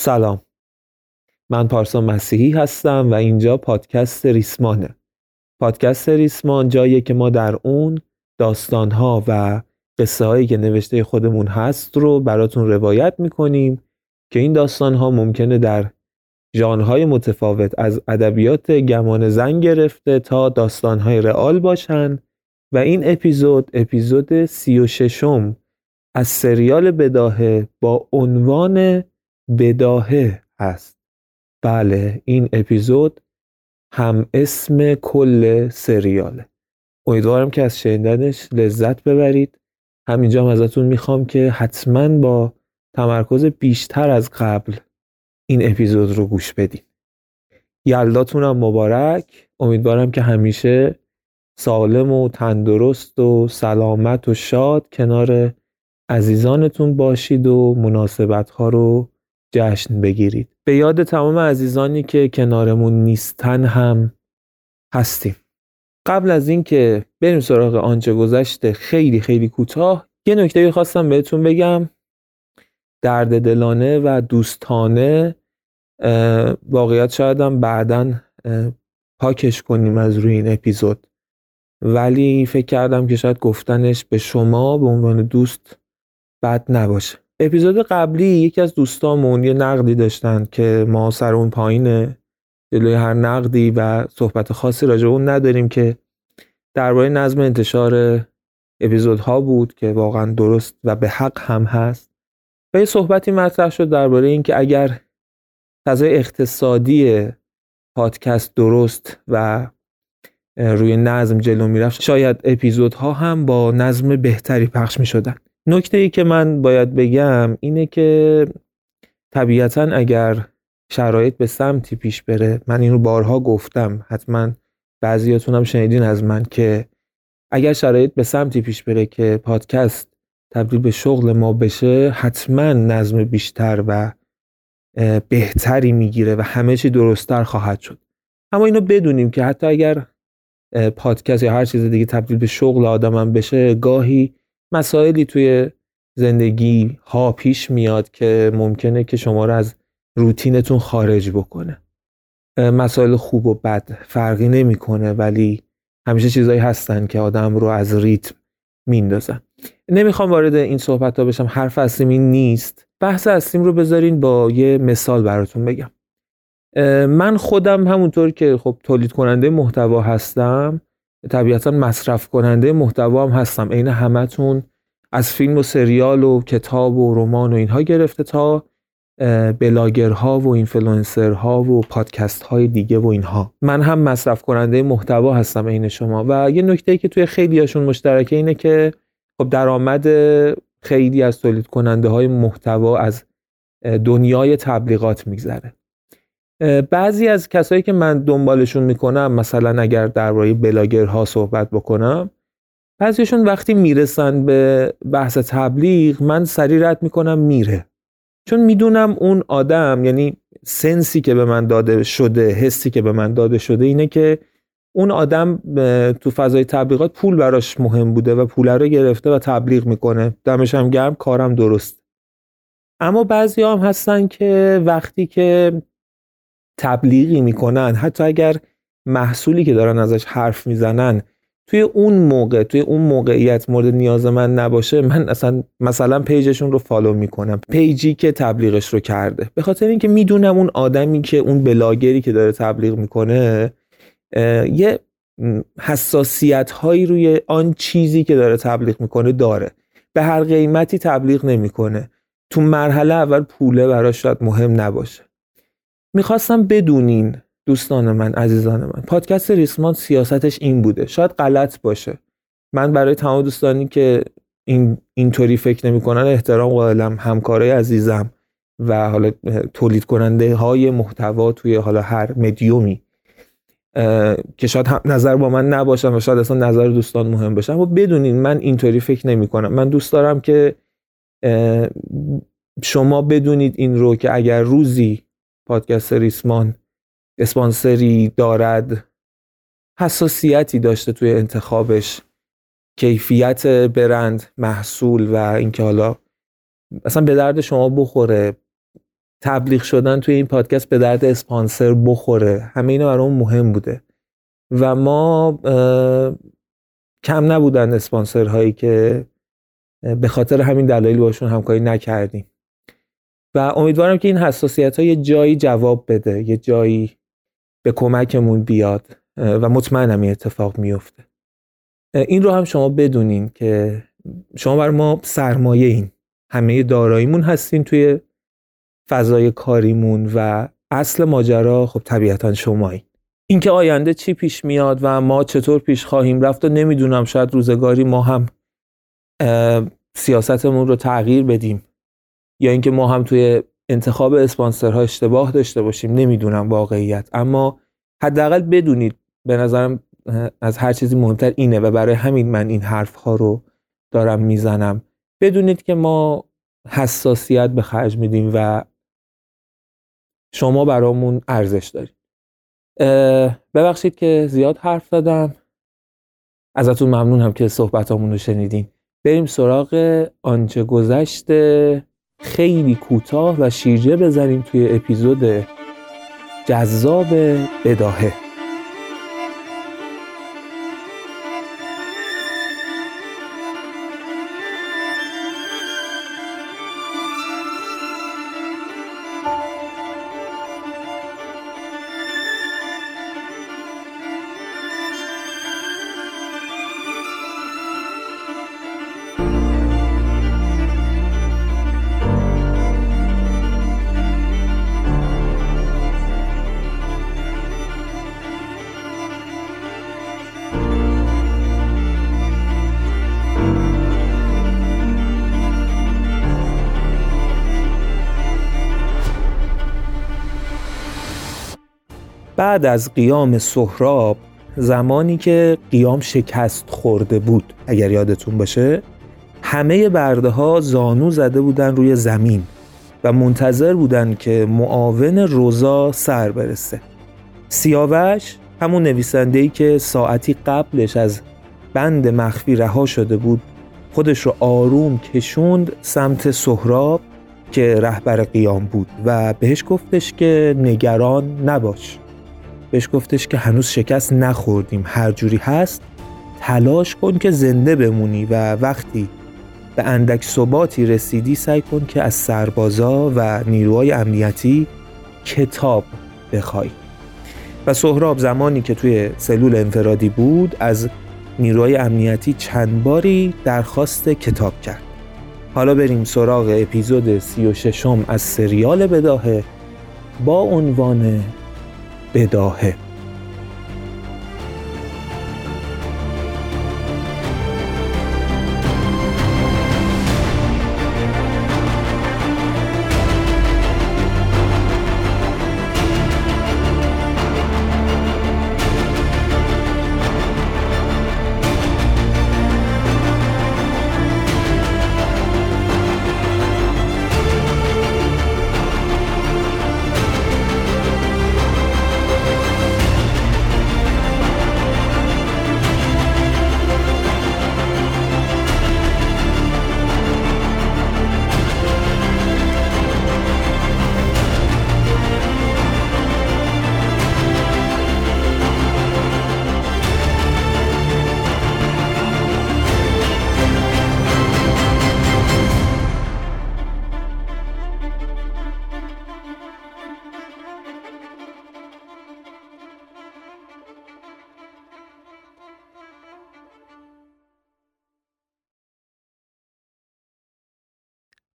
سلام. من پارسا مسیحی هستم و اینجا پادکست ریسمانه. پادکست ریسمان جاییه که ما در اون داستانها و قصه هایی که نوشته خودمون هست رو براتون روایت می‌کنیم که این داستانها ممکنه در ژانرهای متفاوت از ادبیات گمان زن گرفته تا داستانهای رئال باشن و این اپیزود اپیزود سی و ششم از سریال بداهه با عنوان بداهه است بله این اپیزود هم اسم کل سریاله. امیدوارم که از شنیدنش لذت ببرید. همینجا هم ازتون می‌خوام که حتما با تمرکز بیشتر از قبل این اپیزود رو گوش بدین. یلداتونم مبارک. امیدوارم که همیشه سالم و تندرست و سلامت و شاد کنار عزیزانتون باشید و مناسبت ها رو جشن بگیرید. به یاد تمام عزیزانی که کنارمون نیستن هم هستیم. قبل از اینکه بریم سراغ آنچه گذشته خیلی خیلی کوتاه یه نکته خواستم بهتون بگم. درد دلانه و دوستانه واقعیت شاید هم بعدا پاکش کنیم از روی این اپیزود. ولی فکر کردم که شاید گفتنش به شما به عنوان دوست بد نباشه. اپیزود قبلی یکی از دوستامون یه نقدی داشتن که ما سر اون پایینه. جلوی هر نقدی و صحبت خاصی راجع اون نداریم که درباره نظم انتشار اپیزودها بود که واقعا درست و به حق هم هست. و یه صحبتی مطرح شد درباره اینکه اگر فضای اقتصادی پادکست درست و روی نظم جلو می‌رفت شاید اپیزودها هم با نظم بهتری پخش می شدن نکته ای که من باید بگم اینه که طبیعتا اگر شرایط به سمتی پیش بره من این رو بارها گفتم حتما بعضیاتون هم شنیدین از من که اگر شرایط به سمتی پیش بره که پادکست تبدیل به شغل ما بشه حتما نظم بیشتر و بهتری می‌گیره و همه چی درستتر خواهد شد. اما اینو بدونیم که حتی اگر پادکست یا هر چیز دیگه تبدیل به شغل آدمم بشه گاهی مسائلی توی زندگی ها پیش میاد که ممکنه که شما رو از روتینتون خارج بکنه. مسائل خوب و بد فرقی نمی‌کنه ولی همیشه چیزایی هستن که آدم رو از ریتم میندازن. نمی‌خوام وارد این صحبت ها بشم. حرف اصلیم این نیست. بحث اصلیم رو بذارین با یه مثال براتون بگم. من خودم همونطور که خب تولید کننده محتوا هستم طبیعتا مصرف کننده محتوا هم هستم. عین همتون از فیلم و سریال و کتاب و رمان و اینها گرفته تا بلاگرها و اینفلوئنسرها و پادکست های دیگه و اینها. من هم مصرف کننده محتوا هستم عین شما. و یه نکته که توی خیلی هاشون مشترکه اینه که خب درآمد خیلی از تولید کننده های محتوا از دنیای تبلیغات میگذره. بعضی از کسایی که من دنبالشون می‌کنم مثلا اگر درباره بلاگرها صحبت بکنم بعضیشون وقتی می‌رسن به بحث تبلیغ من سری رد می‌کنم میره. چون می‌دونم اون آدم یعنی سنسی که به من داده شده حسی که به من داده شده اینه که اون آدم تو فضای تبلیغات پول براش مهم بوده و پول رو گرفته و تبلیغ می‌کنه. دمش هم گرم کارشم درست. اما بعضی هم هستن که وقتی که تبلیغی می‌کنن. حتی اگر محصولی که دارن ازش حرف می‌زنن توی اون موقع توی اون موقعیت مورد نیاز من نباشه من اصلا مثلا page شون رو follow می‌کنم. page ی که تبلیغش رو کرده. به خاطر اینکه می‌دونم اون آدمی که اون بلاگری که داره تبلیغ می‌کنه یه حساسیت هایی روی آن چیزی که داره تبلیغ می‌کنه داره. به هر قیمتی تبلیغ نمی‌کنه. تو مرحله اول پوله براش شاید مهم نباشه. می‌خواستم بدونین دوستان من عزیزان من پادکست ریسمان سیاستش این بوده. شاید غلط باشه. من برای تمام دوستانی که این اینطوری فکر نمی‌کنن احترام قائلم همکارای عزیزم و حالا تولید کننده های محتوا توی حالا هر مدیومی که شاید هم نظر با من نباشم و شاید اصلا نظر دوستان مهم باشه اما بدونین من اینطوری فکر نمی کنم من دوست دارم که شما بدونید این رو که اگر روزی پادکست ریسمان اسپانسری دارد. حساسیتی داشته توی انتخابش. کیفیت برند محصول و اینکه حالا اصلا به درد شما بخوره. تبلیغ شدن توی این پادکست به درد اسپانسر بخوره. همه اینا برامون مهم بوده. و ما کم نبودن اسپانسر هایی که به خاطر همین دلایل باشون همکاری نکردیم. و امیدوارم که این حساسیت ها یه جایی جواب بده یه جایی به کمکمون بیاد و مطمئنم این اتفاق میفته این رو هم شما بدونین که شما بر ما سرمایه این. همه داراییمون هستین توی فضای کاریمون و اصل ماجرا خب طبیعتا شمایی اینکه آینده چی پیش میاد و ما چطور پیش خواهیم رفت و نمی‌دونم شاید روزگاری ما هم سیاستمون رو تغییر بدیم. یا اینکه ما هم توی انتخاب اسپانسرها اشتباه داشته باشیم نمی‌دونم واقعیت. اما حداقل بدونید به نظرم از هر چیزی مهمتر اینه و برای همین من این حرف ها رو دارم می‌زنم. بدونید که ما حساسیت به خرج میدیم و شما برامون ارزش دارید. ببخشید که زیاد حرف زدم. ازتون ممنونم که صحبتامون رو شنیدین. بریم سراغ آنچه گذشته. خیلی کوتاه و شیرجه بزنیم توی اپیزود جذاب بداهه بعد از قیام سهراب زمانی که قیام شکست خورده بود اگر یادتون باشه همه برده ها زانو زده بودن روی زمین و منتظر بودن که معاون روزا سر برسه. سیاوش همون نویسنده که ساعتی قبلش از بند مخفی رها شده بود خودش رو آروم کشوند سمت سهراب که رهبر قیام بود و بهش گفتش که نگران نباش. بهش گفتش که هنوز شکست نخوردیم هر جوری هست تلاش کن که زنده بمونی و وقتی به اندک ثباتی رسیدی سعی کن که از سربازا و نیروهای امنیتی کتاب بخوای. و سهراب زمانی که توی سلول انفرادی بود از نیروهای امنیتی چند باری درخواست کتاب کرد. حالا بریم سراغ اپیزود سی و ششم از سریال بداهه با عنوان بداهه.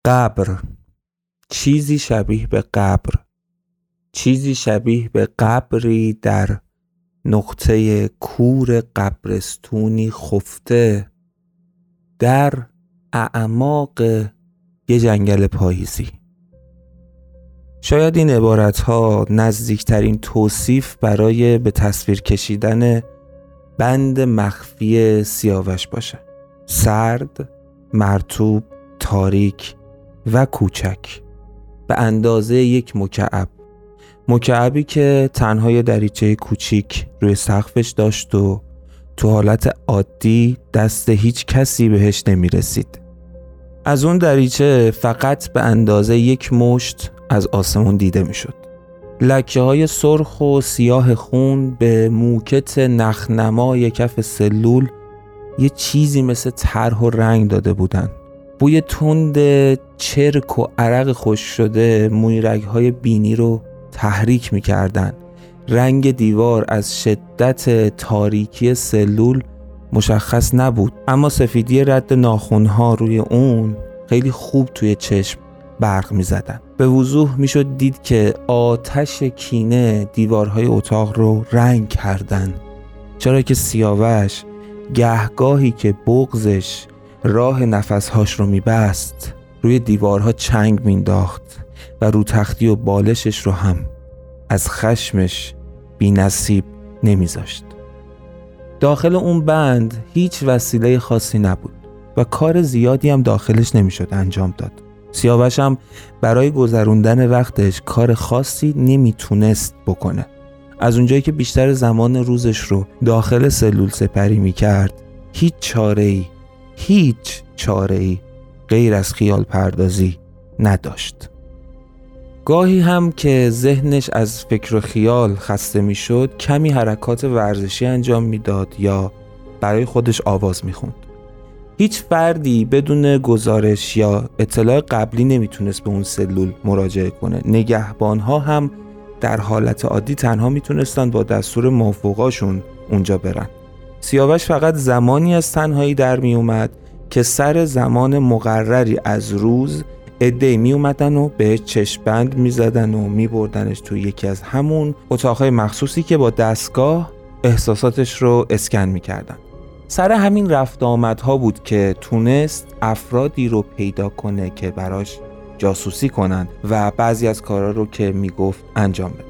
قبر. چیزی شبیه به قبر. چیزی شبیه به قبری در نقطه کور قبرستونی خفته. در اعماق یه جنگل پاییزی. شاید این عبارت ها نزدیکترین توصیف برای به تصویر کشیدن بند مخفی سیاوش باشه. سرد، مرتوب، تاریک و کوچک به اندازه یک مکعب مکعبی که تنها یه دریچه کوچیک روی سقفش داشت و تو حالت عادی دست هیچ کسی بهش نمی رسید. از اون دریچه فقط به اندازه یک مشت از آسمون دیده می‌شد. لکه های سرخ و سیاه خون به موکت نخنمای کف سلول یه چیزی مثل طرح و رنگ داده بودن بوی تند چرک و عرق خوش شده موی های بینی رو تحریک می‌کردن. رنگ دیوار از شدت تاریکی سلول مشخص نبود. اما سفیدی رد ناخونها روی اون خیلی خوب توی چشم برق می زدن. به وضوح می شد دید که آتش کینه دیوارهای اتاق رو رنگ کردن. چرا که سیاوش گهگاهی که بغزش راه نفسهاش رو میبست. روی دیوارها چنگ مینداخت و رو تختی و بالشش رو هم از خشمش بی نصیب نمیذاشت. داخل اون بند هیچ وسیله خاصی نبود و کار زیادی هم داخلش نمی‌شد انجام داد. سیاوش هم برای گذروندن وقتش کار خاصی نمی‌تونست بکنه. از اونجایی که بیشتر زمان روزش رو داخل سلول سپری می‌کرد هیچ چاره ای هیچ چاره ای غیر از خیال پردازی نداشت. گاهی هم که ذهنش از فکر و خیال خسته می‌شد کمی حرکات ورزشی انجام می‌داد یا برای خودش آواز می‌خوند. هیچ فردی بدون گزارش یا اطلاع قبلی نمی‌تونست به اون سلول مراجعه کنه. نگهبان ها هم در حالت عادی تنها می‌تونستن با دستور موفقاشون اونجا برن. سیاوش فقط زمانی از تنهایی در میومد که سر زمان مقرری از روز عده می اومدن و به چشمبند می زدن و می بردنش تو یکی از همون اتاقهای مخصوصی که با دستگاه احساساتش رو اسکن می کردن. سر همین رفت آمدها بود که تونست افرادی رو پیدا کنه که براش جاسوسی کنن و بعضی از کارا رو که می‌گفت انجام بدن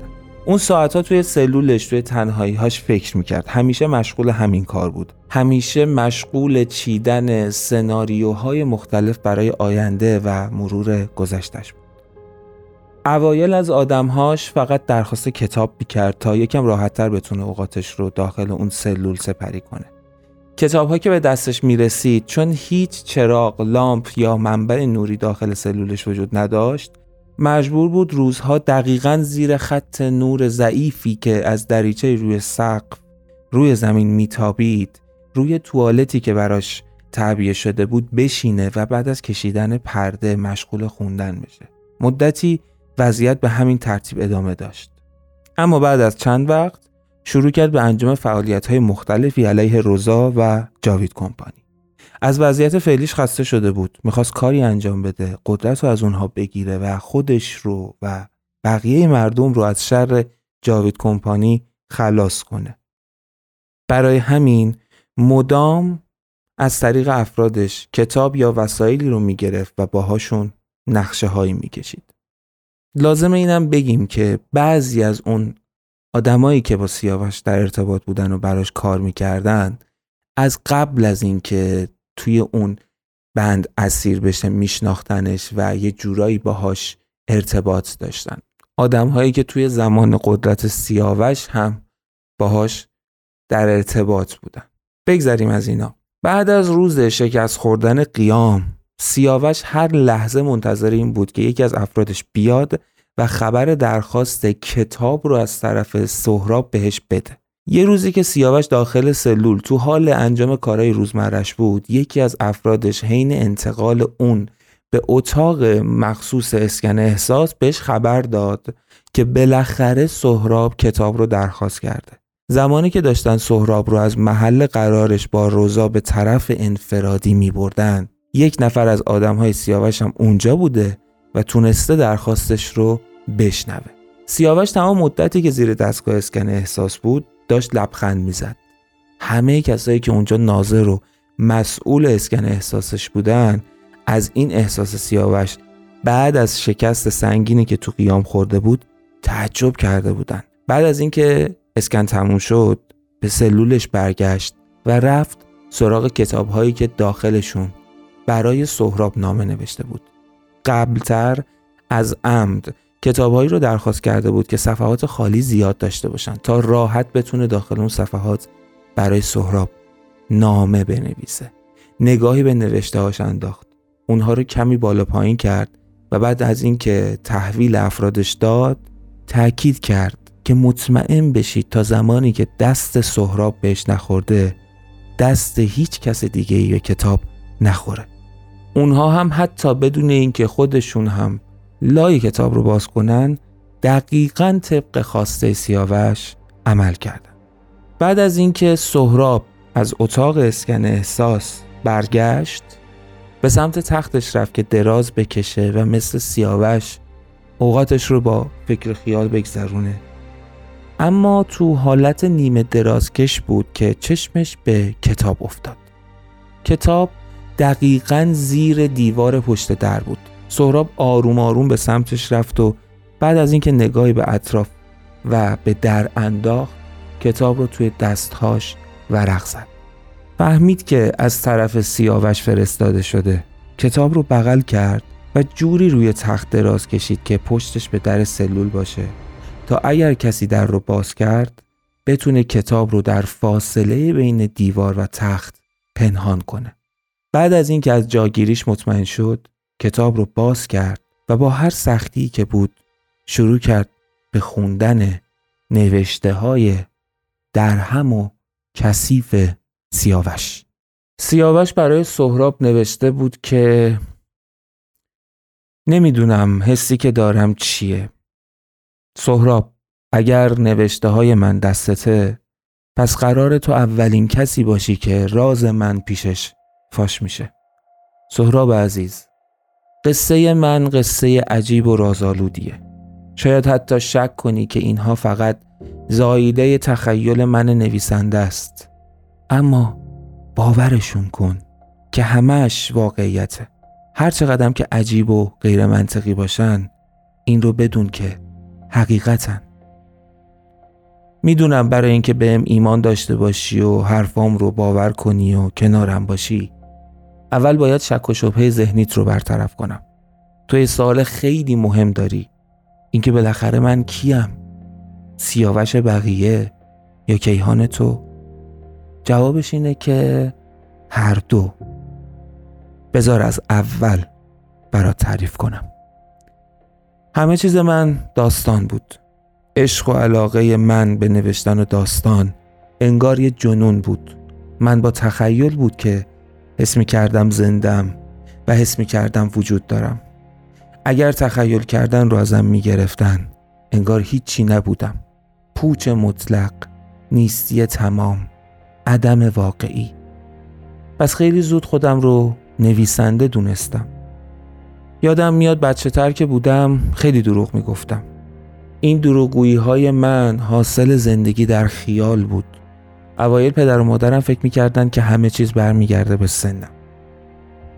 اون ساعتها توی سلولش توی تنهاییهاش فکر می‌کرد. همیشه مشغول همین کار بود. همیشه مشغول چیدن سناریوهای مختلف برای آینده و مرور گذشتش بود. اوایل از آدمهاش فقط درخواست کتاب می‌کرد تا یکم راحتتر بتونه اوقاتش رو داخل اون سلول سپری کنه. کتاب که به دستش می‌رسید چون هیچ چراغ، لامپ یا منبع نوری داخل سلولش وجود نداشت مجبور بود روزها دقیقا زیر خط نور ضعیفی که از دریچه روی سقف روی زمین میتابید روی توالتی که براش تعبیه شده بود بشینه و بعد از کشیدن پرده مشغول خوندن بشه. مدتی وضعیت به همین ترتیب ادامه داشت. اما بعد از چند وقت شروع کرد به انجام فعالیت های مختلفی علیه روزا و جاوید کمپانی. از وضعیت فعلیش خسته شده بود. می‌خواست کاری انجام بده قدرت رو از اونها بگیره و خودش رو و بقیه مردم رو از شر جاوید کمپانی خلاص کنه. برای همین مدام از طریق افرادش کتاب یا وسایلی رو می‌گرفت و باهاشون نقشه هایی می‌کشید. لازم اینم بگیم که بعضی از اون آدمایی که با سیاوش در ارتباط بودن و براش کار می‌کردن از قبل از اینکه توی اون بند اسیر بشه میشناختنش و یه جورایی باهاش ارتباط داشتن. آدم هایی که توی زمان قدرت سیاوش هم باهاش در ارتباط بودن. بگذریم از اینا. بعد از روز شکست خوردن قیام سیاوش هر لحظه منتظر این بود که یکی از افرادش بیاد و خبر درخواست کتاب رو از طرف سهراب بهش بده. یه روزی که سیاوش داخل سلول تو حال انجام کارهای روزمرش بود یکی از افرادش حین انتقال اون به اتاق مخصوص اسکن احساس بهش خبر داد که بالاخره سهراب کتاب رو درخواست کرده. زمانی که داشتن سهراب رو از محل قرارش با روزا به طرف انفرادی می بردن یک نفر از آدم های سیاوش هم اونجا بوده و تونسته درخواستش رو بشنوه. سیاوش تمام مدتی که زیر دستگاه اسکن احساس بود داشت لبخند می‌زد. همه کسایی که اونجا ناظر و مسئول اسکن احساسش بودن از این احساس سیاوش بعد از شکست سنگینی که تو قیام خورده بود تعجب کرده بودن. بعد از اینکه اسکن تموم شد به سلولش برگشت و رفت سراغ کتاب هایی که داخلشون برای سهراب نامه نوشته بود. قبلتر از عمد کتابهایی رو درخواست کرده بود که صفحات خالی زیاد داشته باشن تا راحت بتونه داخل اون صفحات برای سهراب نامه بنویسه. نگاهی به نوشته هاش انداخت. اونها رو کمی بالا پایین کرد و بعد از اینکه تحویل افرادش داد تاکید کرد که مطمئن بشید تا زمانی که دست سهراب بهش نخورده دست هیچ کس دیگه ای کتاب نخوره. اونها هم حتی بدون اینکه خودشون هم لای کتاب رو باز کنن دقیقا طبق خواسته سیاوش عمل کردن. بعد از اینکه سهراب از اتاق اسکن احساس برگشت به سمت تختش رفت که دراز بکشه و مثل سیاوش اوقاتش رو با فکر خیال بگذرونه. اما تو حالت نیمه درازکش بود که چشمش به کتاب افتاد. کتاب دقیقا زیر دیوار پشت در بود. سهراب آروم آروم به سمتش رفت و بعد از اینکه نگاهی به اطراف و به در انداخت کتاب رو توی دستهاش ورق زد فهمید که از طرف سیاوش فرستاده شده کتاب رو بغل کرد و جوری روی تخت دراز کشید که پشتش به در سلول باشه تا اگر کسی در رو باز کرد بتونه کتاب رو در فاصله بین دیوار و تخت پنهان کنه. بعد از اینکه از جاگیریش مطمئن شد کتاب رو باز کرد و با هر سختی که بود شروع کرد به خوندن نوشته های درهم و کثیف سیاوش. سیاوش برای سهراب نوشته بود که نمی‌دونم حسی که دارم چیه. سهراب اگر نوشته های من دستته پس قرار تو اولین کسی باشی که راز من پیشش فاش میشه. سهراب عزیز قصه من قصه عجیب و رازآلودیه. شاید حتی شک کنی که اینها فقط زاییده تخیل من نویسنده است. اما باورشون کن که همش واقعیته. هر چقدر که عجیب و غیر منطقی باشن این رو بدون که حقیقتن. می‌دونم برای اینکه بهم ایمان داشته باشی و حرفام رو باور کنی و کنارم باشی اول باید شک و شبه ذهنیت رو برطرف کنم. تو یه سوال خیلی مهم داری. اینکه بالاخره من کیم؟ سیاوش بقیه یا کیهان تو؟ جوابش اینه که هر دو. بذار از اول برات تعریف کنم. همه چیز من داستان بود. عشق و علاقه من به نوشتن و داستان انگار یه جنون بود. من با تخیل بود که حس می کردم زندم و حس می کردم وجود دارم. اگر تخیل کردن رو ازم می گرفتن انگار هیچی نبودم. پوچ مطلق نیستی تمام عدم واقعی. پس خیلی زود خودم رو نویسنده دونستم. یادم میاد بچه تر که بودم خیلی دروغ می‌گفتم. این دروغگویی های من حاصل زندگی در خیال بود. اوایل پدر و مادرم فکر می‌کردن که همه چیز برمیگرده به سنم.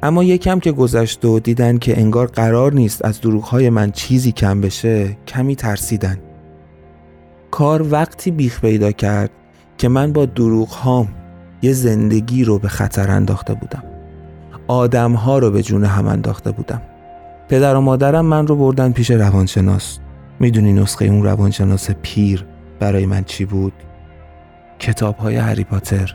اما یکم که گذشت و دیدن که انگار قرار نیست از دروغهای من چیزی کم بشه کمی ترسیدن. کار وقتی بیخ پیدا کرد که من با دروغ هام یه زندگی رو به خطر انداخته بودم. آدم ها رو به جون هم انداخته بودم. پدر و مادرم من رو بردن پیش روانشناس. می‌دونی نسخه اون روانشناس پیر برای من چی بود؟ کتاب های هری پاتر.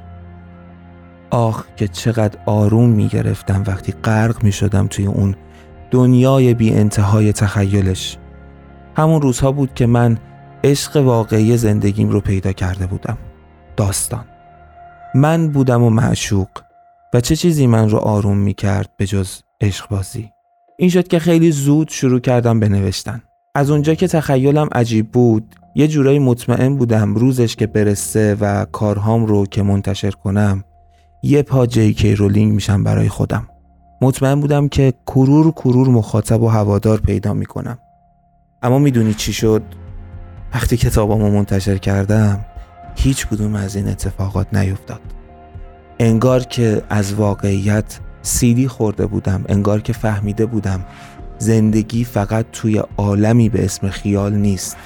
آخ که چقدر آروم می‌گرفتم وقتی غرق می‌شدم توی اون دنیای بی انتهای تخیلش. همون روزها بود که من عشق واقعی زندگیم رو پیدا کرده بودم. داستان. من بودم و معشوق و چه چیزی من رو آروم می کرد به جز عشق بازی این شد که خیلی زود شروع کردم به نوشتن. از اونجا که تخیلم عجیب بود یه جورایی مطمئن بودم روزش که برسه و کارهام رو که منتشر کنم یه پا جی کی رولینگ میشم برای خودم. مطمئن بودم که کرور کرور مخاطب و هوادار پیدا می‌کنم. اما می‌دونی چی شد؟ وقتی کتابامو منتشر کردم هیچ کدوم از این اتفاقات نیفتاد. انگار که از واقعیت سیدی خورده بودم انگار که فهمیده بودم زندگی فقط توی عالمی به اسم خیال نیست.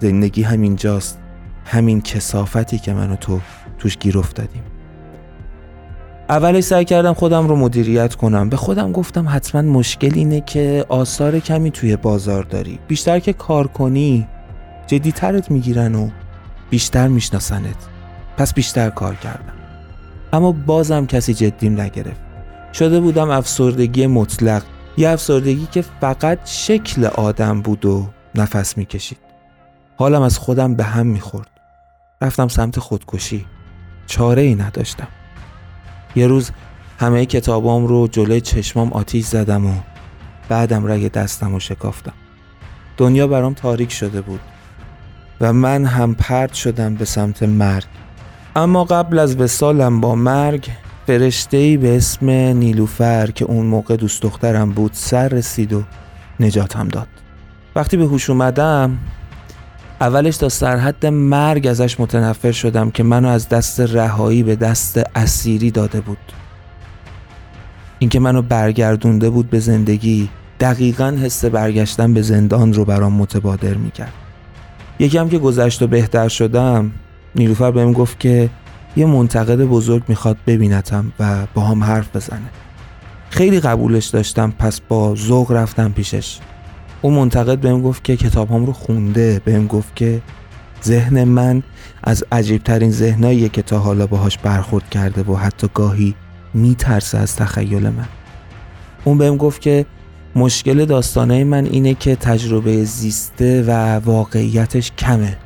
زندگی همینجاست همین کسافتی که من و تو توش گیر افتادیم. اولش سعی کردم خودم رو مدیریت کنم. به خودم گفتم حتما مشکل اینه که آثار کمی توی بازار داری. بیشتر که کار کنی جدیترت می‌گیرن و بیشتر میشناسنت. پس بیشتر کار کردم. اما بازم کسی جدیم نگرفت. شده بودم افسردگی مطلق. یه افسردگی که فقط شکل آدم بود و نفس می‌کشید. حالم از خودم به هم می‌خورد. رفتم سمت خودکشی. چاره ای نداشتم. یه روز همه کتابام رو جلوی چشمام آتیش زدم و بعدم رگ دستم رو شکافتم. دنیا برام تاریک شده بود و من هم پرد شدم به سمت مرگ. اما قبل از وسالم با مرگ فرشته به اسم نیلوفر که اون موقع دوست دخترم بود سر رسید و نجاتم داد. وقتی به هوش اومدم اولش تا سرحد مرگ ازش متنفر شدم که منو از دست رهایی به دست اسیری داده بود. اینکه منو برگردونده بود به زندگی دقیقا حس برگشتن به زندان رو برام متبادر می‌کرد. یکم که گذشت و بهتر شدم نیلوفر بهم گفت که یه منتقد بزرگ می‌خواد ببینتم و با هم حرف بزنه. خیلی قبولش داشتم پس با ذوق رفتم پیشش. اون منتقد بهم گفت که کتاب هم رو خونده. بهم گفت که ذهن من از عجیبترین ذهناییه که تا حالا باهاش برخورد کرده و حتی گاهی میترسه از تخیل من. اون بهم گفت که مشکل داستانه من اینه که تجربه زیسته و واقعیتش کمه.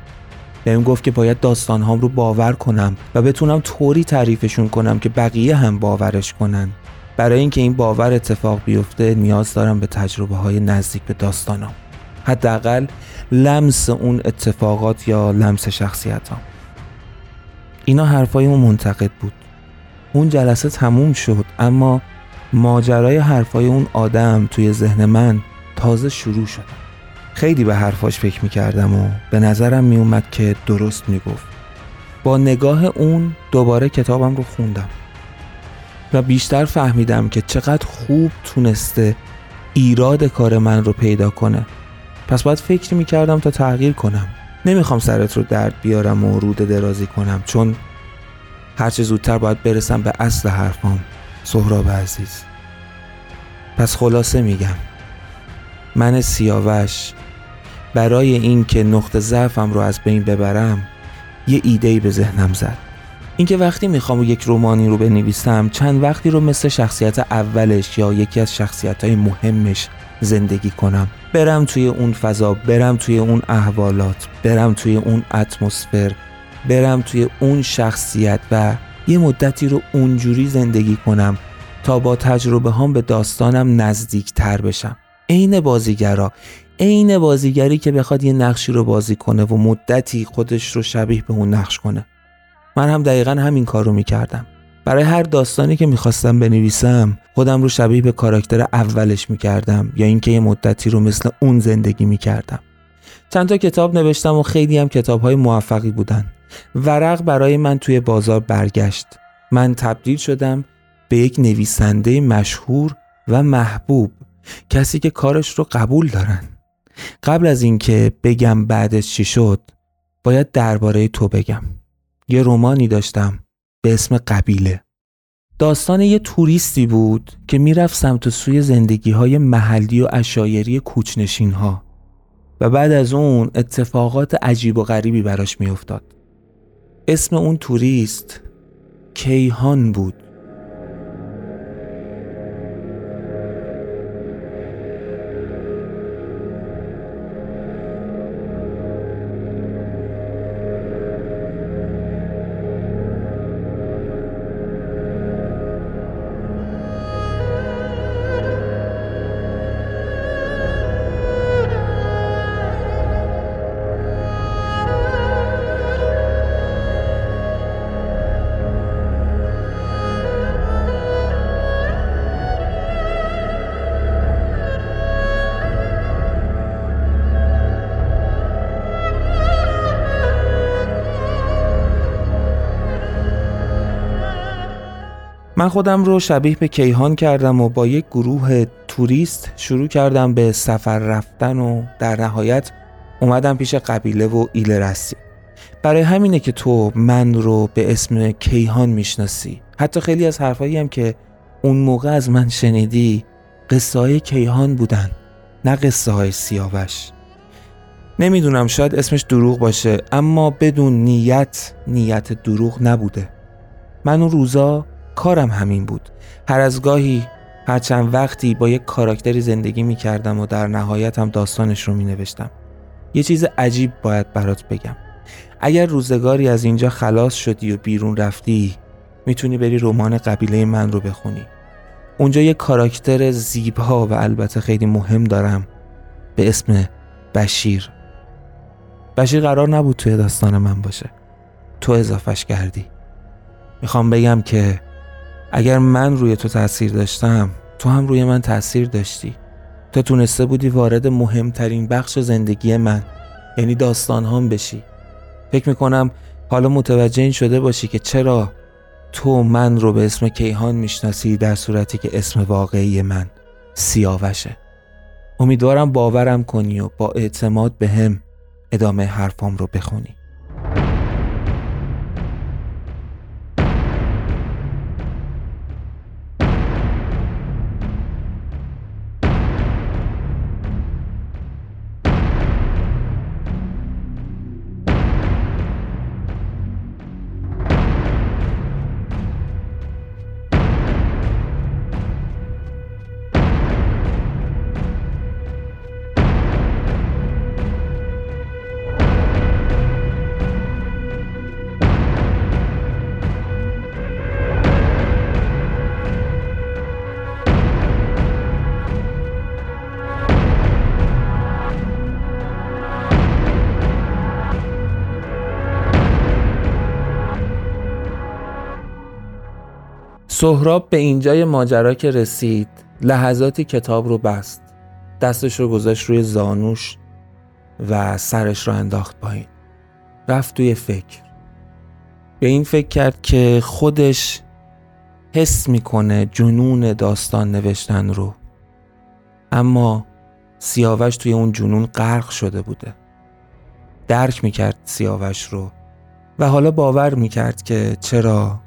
بهم گفت که باید داستانهام رو باور کنم و بتونم طوری تعریفشون کنم که بقیه هم باورش کنن. برای اینکه این باور اتفاق بیفته نیاز دارم به تجربه های نزدیک به داستانم حداقل لمس اون اتفاقات یا لمس شخصیتام. اینا حرفای اون منتقد بود. اون جلسه تموم شد اما ماجرای حرفای اون آدم توی ذهن من تازه شروع شد. خیلی به حرفاش فکر می‌کردم و به نظرم میومد که درست می‌گفت. با نگاه اون دوباره کتابم رو خوندم و بیشتر فهمیدم که چقدر خوب تونسته ایراد کار من رو پیدا کنه. پس باید فکر می‌کردم تا تغییر کنم. نمی‌خوام سرت رو درد بیارم و رود درازی کنم چون هرچه زودتر باید برسم به اصل حرفام. سهراب عزیز. پس خلاصه میگم. من سیاوش. برای اینکه نقطه ضعفم رو از بین ببرم یه ایده به ذهنم زد. اینکه وقتی می‌خوام یک رومانی رو بنویسم چند وقتی رو مثل شخصیت اولش یا یکی از شخصیت های مهمش زندگی کنم. برم توی اون فضا برم توی اون احوالات برم توی اون اتمسفر برم توی اون شخصیت و یه مدتی رو اونجوری زندگی کنم تا با تجربه هم به داستانم نزدیک تر بشم. عین بازیگرا عین بازیگری که بخواد یه نقشی رو بازی کنه و مدتی خودش رو شبیه به اون نقش کنه. من هم دقیقا همین کار رو می‌کردم. برای هر داستانی که می‌خواستم بنویسم خودم رو شبیه به کاراکتر اولش می‌کردم یا اینکه یه مدتی رو مثل اون زندگی می‌کردم. چند تا کتاب نوشتم و خیلی هم کتاب های موفقی بودن. ورق برای من توی بازار برگشت. من تبدیل شدم به یک نویسنده مشهور و محبوب. کسی که کارش رو قبول دارن. قبل از اینکه بگم بعدش چی شد باید درباره تو بگم. یه رومانی داشتم به اسم قبیله. داستان یه توریستی بود که می‌رفت سمت سوی زندگی های محلی و اشایری کوچنشین ها و بعد از اون اتفاقات عجیب و غریبی براش میافتاد. اسم اون توریست کیهان بود. من خودم رو شبیه به کیهان کردم و با یک گروه توریست شروع کردم به سفر رفتن و در نهایت اومدم پیش قبیله و ایل رسی. برای همینه که تو من رو به اسم کیهان می‌شناسی. حتی خیلی از حرفایی هم که اون موقع از من شنیدی قصه های کیهان بودن نه قصه های سیاوش. نمی‌دونم شاید اسمش دروغ باشه اما بدون نیت نیت دروغ نبوده. من اون روزا کارم همین بود. هر از گاهی هر چند وقتی با یک کاراکتری زندگی می کردم و در نهایت هم داستانش رو می نوشتم یه چیز عجیب باید برات بگم. اگر روزگاری از اینجا خلاص شدی و بیرون رفتی می‌تونی بری رمان قبیله من رو بخونی. اونجا یه کاراکتر زیبا و البته خیلی مهم دارم به اسم بشیر. بشیر قرار نبود توی داستان من باشه. تو اضافش کردی. می‌خوام بگم که اگر من روی تو تاثیر داشتم تو هم روی من تاثیر داشتی. تو تونسته بودی وارد مهمترین بخش زندگی من یعنی داستان هم بشی. فکر می‌کنم حالا متوجه این شده باشی که چرا تو من رو به اسم کیهان می‌شناسی در صورتی که اسم واقعی من سیاوشه. امیدوارم باورم کنی و با اعتماد به هم ادامه حرفام رو بخونی. سهراب به اینجای ماجرا که رسید لحظاتی کتاب رو بست. دستش رو گذاشت روی زانوش و سرش رو انداخت پایین. رفت توی فکر. به این فکر کرد که خودش حس می‌کنه جنون داستان نوشتن رو. اما سیاوش توی اون جنون غرق شده بوده. درک می‌کرد سیاوش رو و حالا باور می‌کرد که چرا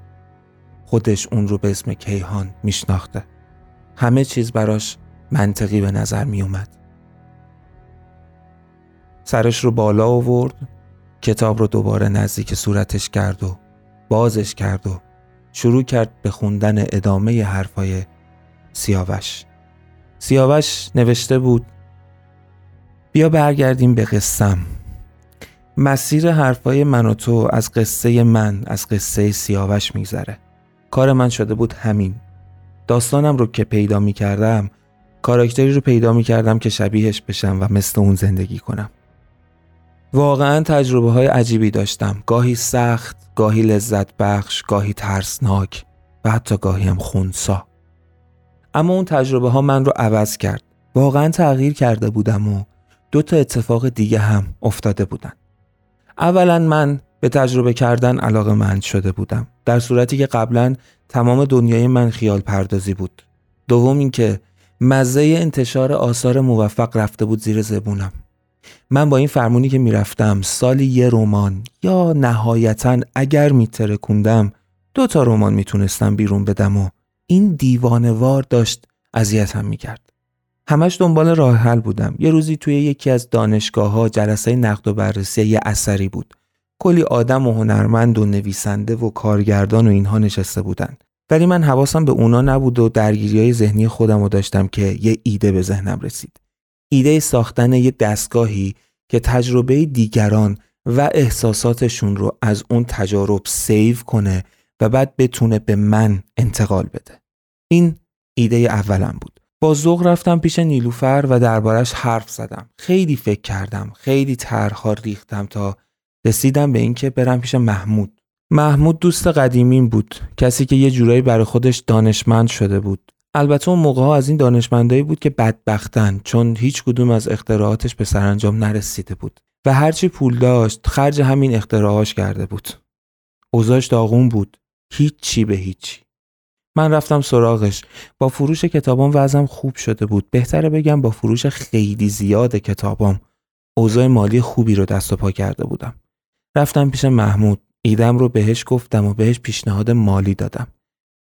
خودش اون رو به اسم کیهان میشناخته. همه چیز براش منطقی به نظر می اومد سرش رو بالا آورد کتاب رو دوباره نزدیک صورتش کرد و بازش کرد و شروع کرد به خوندن ادامه حرفای سیاوش. سیاوش نوشته بود بیا برگردیم به قصم مسیر حرفای من و تو از قصه من از قصه سیاوش میگذره. کار من شده بود همین. داستانم رو که پیدا می کردم کاراکتری رو پیدا می کردم که شبیهش بشم و مثل اون زندگی کنم. واقعا تجربه های عجیبی داشتم. گاهی سخت گاهی لذت بخش گاهی ترسناک و حتی گاهی هم خونسا. اما اون تجربه ها من رو عوض کرد. واقعا تغییر کرده بودم و دو تا اتفاق دیگه هم افتاده بودن. اولا من به تجربه کردن علاقه مند شده بودم. در صورتی که قبلا تمام دنیای من خیال پردازی بود. دوم اینکه مزه انتشار آثار موفق رفته بود زیر زبونم. من با این فرمونی که می‌رفتم سالی یه رمان یا نهایتا اگر میترکوندم دو تا رمان می‌تونستم بیرون بدم و این دیوانوار داشت اذیتم می‌کرد. همش دنبال راه حل بودم. یه روزی توی یکی از دانشگاه ها جلسه نقد و بررسی یه اثری بود. کلی آدم و هنرمند و نویسنده و کارگردان و اینها نشسته بودن. ولی من حواسم به اونا نبود و درگیری های ذهنی خودم رو داشتم که یه ایده به ذهنم رسید. ایده ساختن یه دستگاهی که تجربه دیگران و احساساتشون رو از اون تجارب سیو کنه و بعد بتونه به من انتقال بده. این ایده اولم بود. با ذوق رفتم پیش نیلوفر و دربارش حرف زدم. خیلی فکر کردم. خیلی طرحها ریختم تا رسیدم به اینکه برم پیش محمود. محمود دوست قدیمین بود کسی که یه جورایی برای خودش دانشمند شده بود. البته اون موقع ها از این دانشمندایی بود که بدبختن چون هیچ کدوم از اختراعاتش به سرانجام نرسیده بود. و هرچی پول داشت خرج همین اختراعاش کرده بود. اوزاش داغون بود. هیچی به هیچی. من رفتم سراغش. با فروش کتابام وضعم خوب شده بود. بهتره بگم با فروش خیلی زیاد کتابام. اوضاع مالی خوبی رو دست و پا کرده بودم. رفتم پیش محمود. ایدم رو بهش گفتم و بهش پیشنهاد مالی دادم.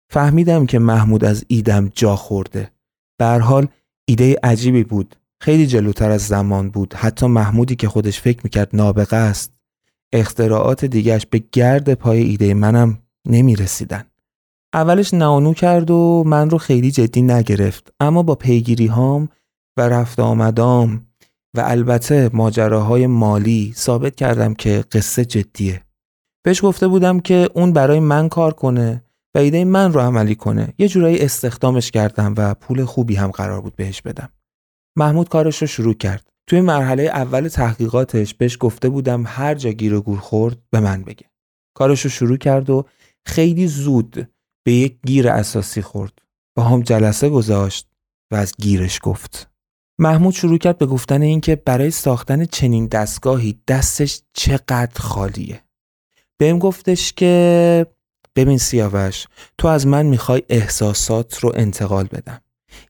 فهمیدم که محمود از ایدم جا خورده. به حال ایده عجیبی بود. خیلی جلوتر از زمان بود. حتی محمودی که خودش فکر می‌کرد نابغه است. اختراعات دیگهش به گرد پای ایده منم نمی رسیدن. اولش نانو کرد و من رو خیلی جدی نگرفت. اما با پیگیری هام و رفت آمدام و البته ماجراهای مالی ثابت کردم که قصه جدیه. بهش گفته بودم که اون برای من کار کنه و ایده من رو عملی کنه. یه جورایی استخدامش کردم و پول خوبی هم قرار بود بهش بدم. محمود کارش رو شروع کرد. توی مرحله اول تحقیقاتش بهش گفته بودم هر جا گیر و گور خورد به من بگه. کارش رو شروع کرد و خیلی زود به یک گیر اساسی خورد. با هم جلسه گذاشت و از گیرش گفت. محمود شروع کرد به گفتن اینکه برای ساختن چنین دستگاهی دستش چقدر خالیه. بهم گفتش که ببین سیاوش تو از من می‌خوای احساسات رو انتقال بدم.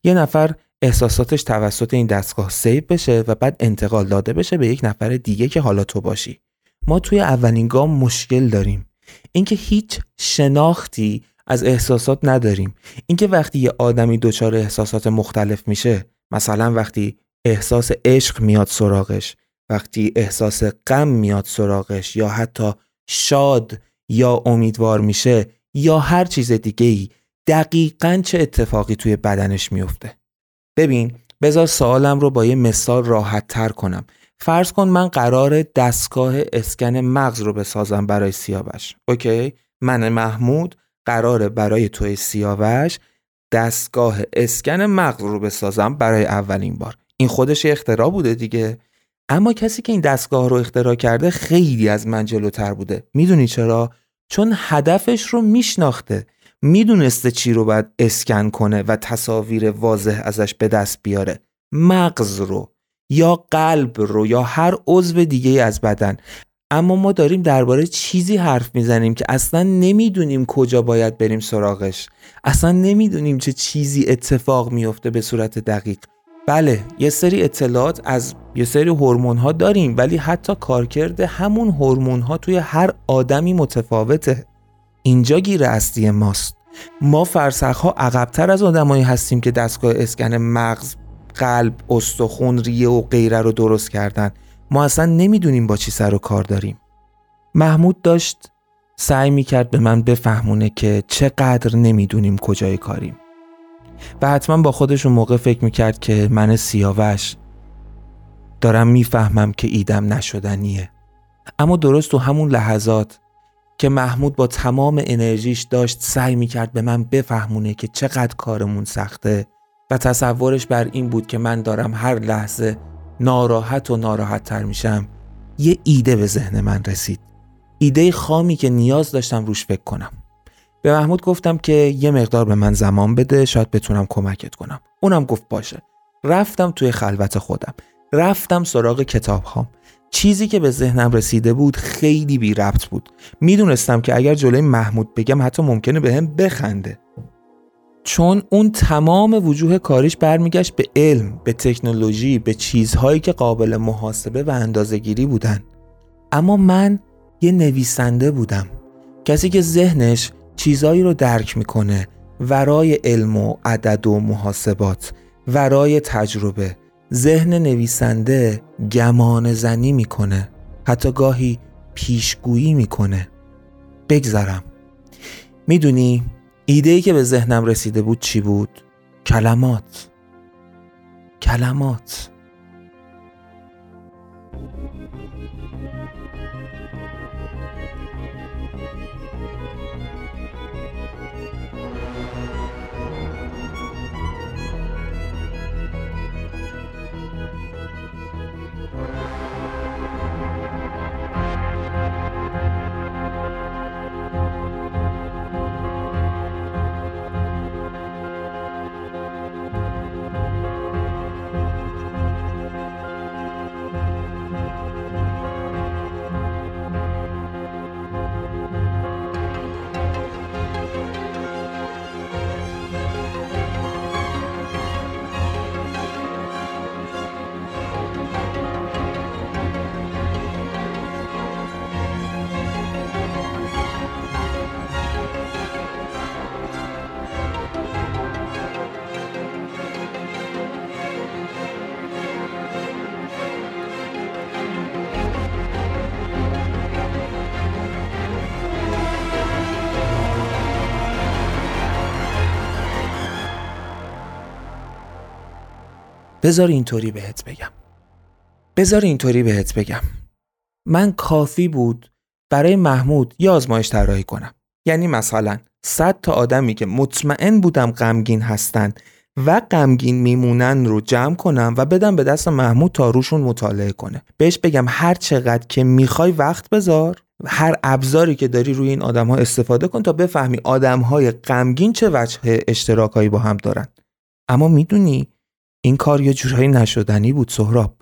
یه نفر احساساتش توسط این دستگاه سیو بشه و بعد انتقال داده بشه به یک نفر دیگه که حالا تو باشی. ما توی اولین گام مشکل داریم. اینکه هیچ شناختی از احساسات نداریم. اینکه وقتی یه آدمی دچار احساسات مختلف میشه مثلا وقتی احساس عشق میاد سراغش وقتی احساس غم میاد سراغش یا حتی شاد یا امیدوار میشه یا هر چیز دیگه ای دقیقا چه اتفاقی توی بدنش میفته. ببین بذار سوالم رو با یه مثال راحت تر کنم. فرض کن من قرار دستگاه اسکن مغز رو بسازم برای سیاوش. اوکی؟ من محمود قراره برای توی سیاوش دستگاه اسکن مغز رو بسازم برای اولین بار. این خودش اختراع بوده دیگه. اما کسی که این دستگاه رو اختراع کرده خیلی از من جلوتر بوده. می‌دونی چرا؟ چون هدفش رو میشناخته. می‌دونسته چی رو باید اسکن کنه و تصاویر واضح ازش به دست بیاره. مغز رو یا قلب رو یا هر عضو دیگه از بدن. اما ما داریم درباره چیزی حرف می‌زنیم که اصلا نمی‌دونیم کجا باید بریم سراغش. اصلا نمی‌دونیم چه چیزی اتفاق میفته به صورت دقیق. بله یه سری اطلاعات از یه سری هورمون ها داریم ولی حتی کارکرد همون هورمون ها توی هر آدمی متفاوته. اینجا گیر اصلی ماست. ما فرسخ ها عقبتر از آدمایی هستیم که دستگاه اسکن مغز قلب استخون ریه و غیره رو درست کردن. ما اصلا نمی‌دونیم با چی سر و کار داریم. محمود داشت سعی می‌کرد به من بفهمونه که چقدر نمی‌دونیم کجای کاریم. و حتما با خودش اون موقع فکر می‌کرد که من سیاوش دارم می‌فهمم که ایدم نشدنیه. اما درست تو همون لحظات که محمود با تمام انرژیش داشت سعی می‌کرد به من بفهمونه که چقدر کارمون سخته و تصورش بر این بود که من دارم هر لحظه ناراحت و ناراحت تر میشم. یه ایده به ذهن من رسید. ایده خامی که نیاز داشتم روش فکر کنم. به محمود گفتم که یه مقدار به من زمان بده شاید بتونم کمکت کنم. اونم گفت باشه. رفتم توی خلوت خودم. رفتم سراغ کتاب هام. چیزی که به ذهنم رسیده بود خیلی بی ربط بود. می‌دونستم که اگر جلوی محمود بگم حتی ممکنه به هم بخنده. چون اون تمام وجوه کاریش برمیگشت به علم به تکنولوژی به چیزهایی که قابل محاسبه و اندازهگیری بودن. اما من یه نویسنده بودم کسی که ذهنش چیزهایی رو درک می‌کنه ورای علم و عدد و محاسبات ورای تجربه. ذهن نویسنده گمان زنی می‌کنه حتی گاهی پیشگویی می‌کنه. بگذرم. می‌دونی ایده که به ذهنم رسیده بود چی بود؟ کلمات کلمات بذار اینطوری بهت بگم. بذار اینطوری بهت بگم. من کافی بود برای محمود یه آزمایش طراحی کنم. یعنی مثلا صد تا آدمی که مطمئن بودم غمگین هستن و غمگین میمونن رو جمع کنم و بدم به دست محمود تا روشون مطالعه کنه. بهش بگم هر چقدر که می‌خوای وقت بذار هر ابزاری که داری روی این آدم ها استفاده کن تا بفهمی آدم های غمگین چه وجه اشتراکایی با هم دارن. اما می‌دونی این کار یه جورایی نشدنی بود سهراب.